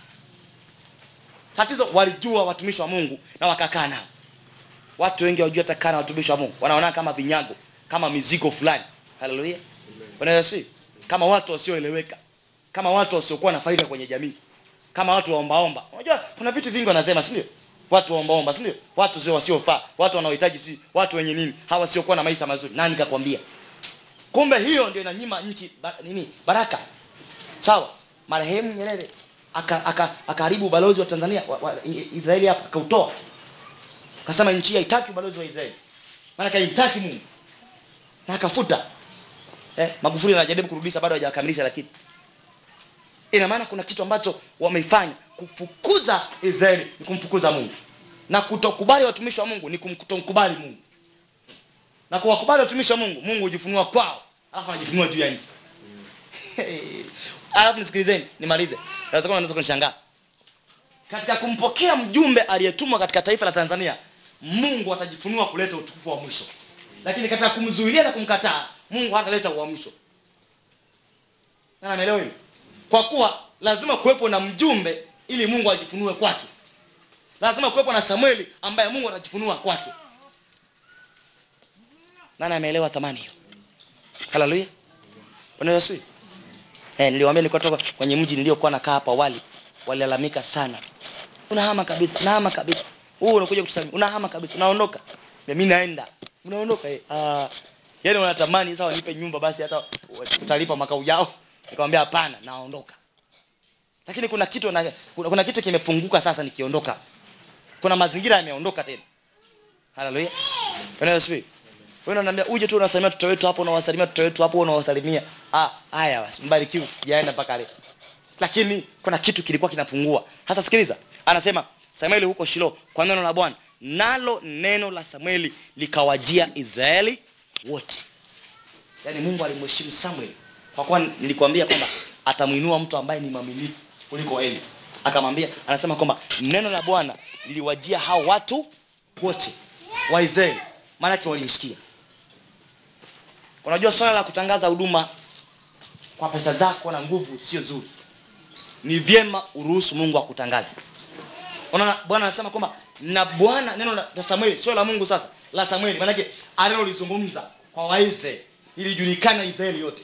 Speaker 1: tatizo walijua watumishi wa mungu na wakakaa nao. Watu wengi hawajui hata kana watumishi wa mungu. Wanaona kama vinyago kama mizigo fulani. Haleluya Bwana Yesu kama watu wasioeleweka. Kama watu wasiokuwa na faida kwenye jamii. Kama watu waombaomba. Unajua kuna vitu vingi wanasema si ndio? Watu waombaomba si ndio? Watu sio wasiofaa. Watu wanaohitaji si watu wenye nini? Hawa wasiokuwa na maisha mazuri. Nani kakwambia? Kumbe hiyo ndio inanyima nchi ba, nini? Baraka. Sawa? Marehemu nyerere akaharibu ubalozi wa tanzania wa, wa, israeli hapa akautoa. Akasema nchi haitaki ubalozi wa israeli. Maanake haimtaki mungu. Na akafuta. Eh, magufuli anajaribu kurudisha bado hajakamilisha lakini ina maana kuna kitu ambacho wameifanya kufukuza israeli ni kumfukuza mungu. Na kutokubali watumishi wa mungu ni kutomkubali mungu. Na kuwakubali watumishi wa mungu mungu hujifunua kwao. Alafu anajifunua juu ya nchi alafu nisikilizeni nimalize. Naweza kuwa katika kumpokea mjumbe aliyetumwa katika taifa la tanzania mungu atajifunua kuleta utukufu wa mwisho. Lakini katika kumzuilia na kumkataa mungu hataleta uamsho. Naelewa hilo? Kwa kuwa lazima kuwepo na mjumbe ili mungu ajifunue kwake. Lazima kuwepo na samueli ambaye mungu atajifunua kwake. Nani ameelewa thamani hiyo? Haleluya. Bwana eh niliwaambia nilikuwa toka kwenye mji niliokuwa nakaa hapa awali walilalamika sana. Unahama kabisa unahama kabisa. Huu unakuja kutusalimia unahama kabisa unaondoka. Mimi naenda. Unaondoka eh? Ah yani wanatamani sasa wanipe nyumba basi hata utalipa mwaka ujao nikamwambia hapana naondoka. Lakini kuna kitu na, kuna, kuna kitu kimepunguka sasa nikiondoka. Kuna mazingira yameondoka tena. Haleluya bwana yesu wewe unaniambia uje tu unasalimia watoto wetu hapo unawasalimia watoto wetu hapo unawasalimia. Ah haya basi mbarikiwe sijaenda mpaka leo. Lakini kuna kitu kilikuwa kinapungua. Sasa sikiliza anasema samueli huko shilo kwa neno la bwana nalo neno la samueli likawajia israeli wote. Yaani mungu alimheshimu samueli kwa kuwa nilikwambia kwamba atamwinua mtu ambaye ni mwaminifu kuliko eli. Akamwambia anasema kwamba neno la bwana liliwajia hao watu wote wa israeli. Maanake walimsikia unajua swala la kutangaza huduma kwa pesa zako na nguvu sio zuri. Ni vyema uruhusu mungu akutangaze. Unaona bwana anasema kwamba na bwana neno la samueli sio la mungu sasa la samueli maanake alilolizungumza kwa waize ilijulikana israeli yote.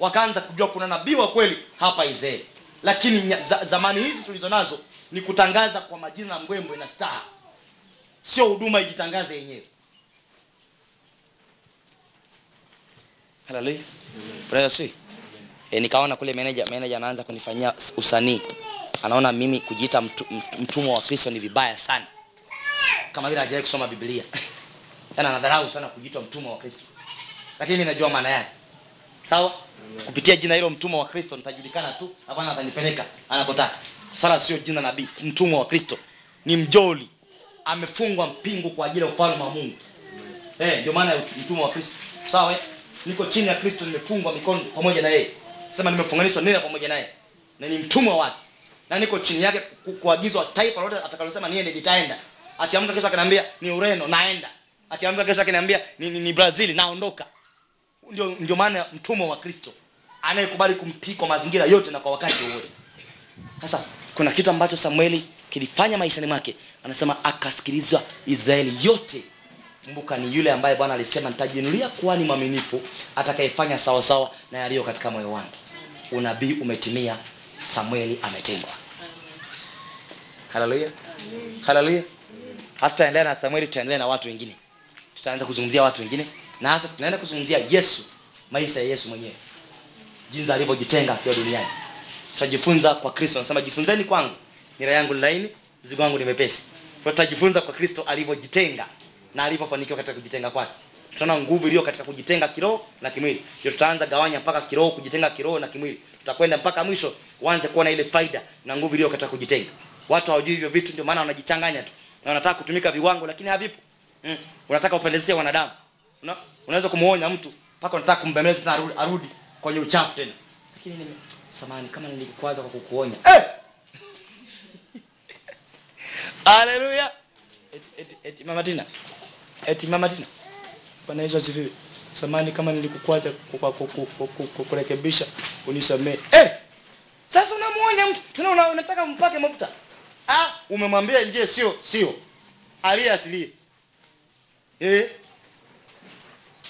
Speaker 1: Wakaanza kujua kuna nabii wa kweli hapa israeli. Lakini za, zamani hizi tulizo nazo ni kutangaza kwa majina na mbwembwe na staha. Sio huduma ijitangaze yenyewe haleluya Bwana Yesu. E, nikaona kule manager manager anaanza kunifanyia usanii. Anaona mimi kujiita mtu, mtu- mtumwa wa kristo ni vibaya sana. Kama vile hajawahi kusoma biblia. Yaani anadharau sana kujiita mtumwa wa kristo. Lakini mimi najua maana yake. Sawa? Kupitia jina hilo mtumwa wa kristo nitajulikana tu hapana atanipeleka anapotaka. Sala sio jina nabii mtumwa wa kristo. Ni mjoli. Amefungwa mpingu kwa ajili ya ufalme wa mungu. Eh ndio maana mtumwa wa kristo. Sawa? eh? Niko chini ya kristo nimefungwa mikono pamoja na yeye. Sema nimefunganishwa nira pamoja naye na ni mtumwa wake na niko chini yake kuagizwa taifa lolote atakalosema niende nitaenda. Akiamka kesho akaniambia ni ureno naenda. Akiamka kesho akiniambia ni, ni, ni brazil naondoka. Ndio ndio maana mtumwa wa kristo. Anayekubali kumtii kwa mazingira yote na kwa wakati wowote sasa kuna kitu ambacho samueli kilifanya maishani mwake. Anasema akasikilizwa israeli yote kumbuka ni yule ambaye bwana alisema nitajinulia kuhani mwaminifu atakayefanya sawasawa na yaliyo katika moyo wangu. Unabii umetimia samueli ametengwa. Haleluya haleluya hatutaendelea na samueli tutaendelea na watu wengine. Tutaanza kuzungumzia watu wengine. Na hasa tunaenda kuzungumzia yesu maisha ya yesu mwenyewe. Jinsi alivyojitenga akiwa duniani. Tutajifunza kwa kristo. Anasema jifunzeni kwangu. Nira yangu ni laini mzigo wangu ni mepesi tutajifunza kwa kristo alivyojitenga na alivyofanikiwa katika kujitenga kwake. Tutaona nguvu iliyo katika kujitenga kiroho na kimwili. Ndio tutaanza gawanya mpaka kiroho kujitenga kiroho na kimwili. Tutakwenda mpaka mwisho uanze kuona ile faida na nguvu iliyo katika kujitenga. Watu hawajui hivyo vitu ndio maana wanajichanganya tu. Na wanataka kutumika viwango lakini havipo. Mm. unataka upendezie wanadamu. Una, unaweza kumuonya mtu mpaka unataka kumbembeleza tena arudi, arudi kwenye uchafu tena. Lakini nime samani kama nilikwaza kwa kukuonya. Eh! haleluya! Et, et, et, mama tina eti mama tina bwana yesu asifiwe. Samani kama nilikukwaza kwa ku- ku- ku- ku- ku- kurekebisha unisamee eh! sasa unamuonya mtu tena unataka mpake mafuta? Ah umemwambia nje sio sio. Aliye asilie. Eh?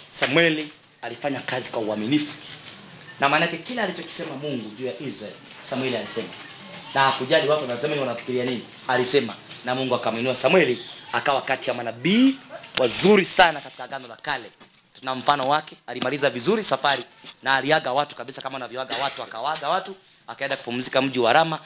Speaker 1: samueli alifanya kazi kwa uaminifu. Na maanake kila alichokisema mungu juu ya Israeli, samueli alisema. Na hakujali watu wanasema wanafikiria nini alisema. Na mungu akamwinua samueli akawa kati ya manabii wazuri sana katika agano la kale. Tuna mfano wake alimaliza vizuri safari na aliaga watu kabisa kama anavyoaga watu akawaga watu akaenda kupumzika mji wa rama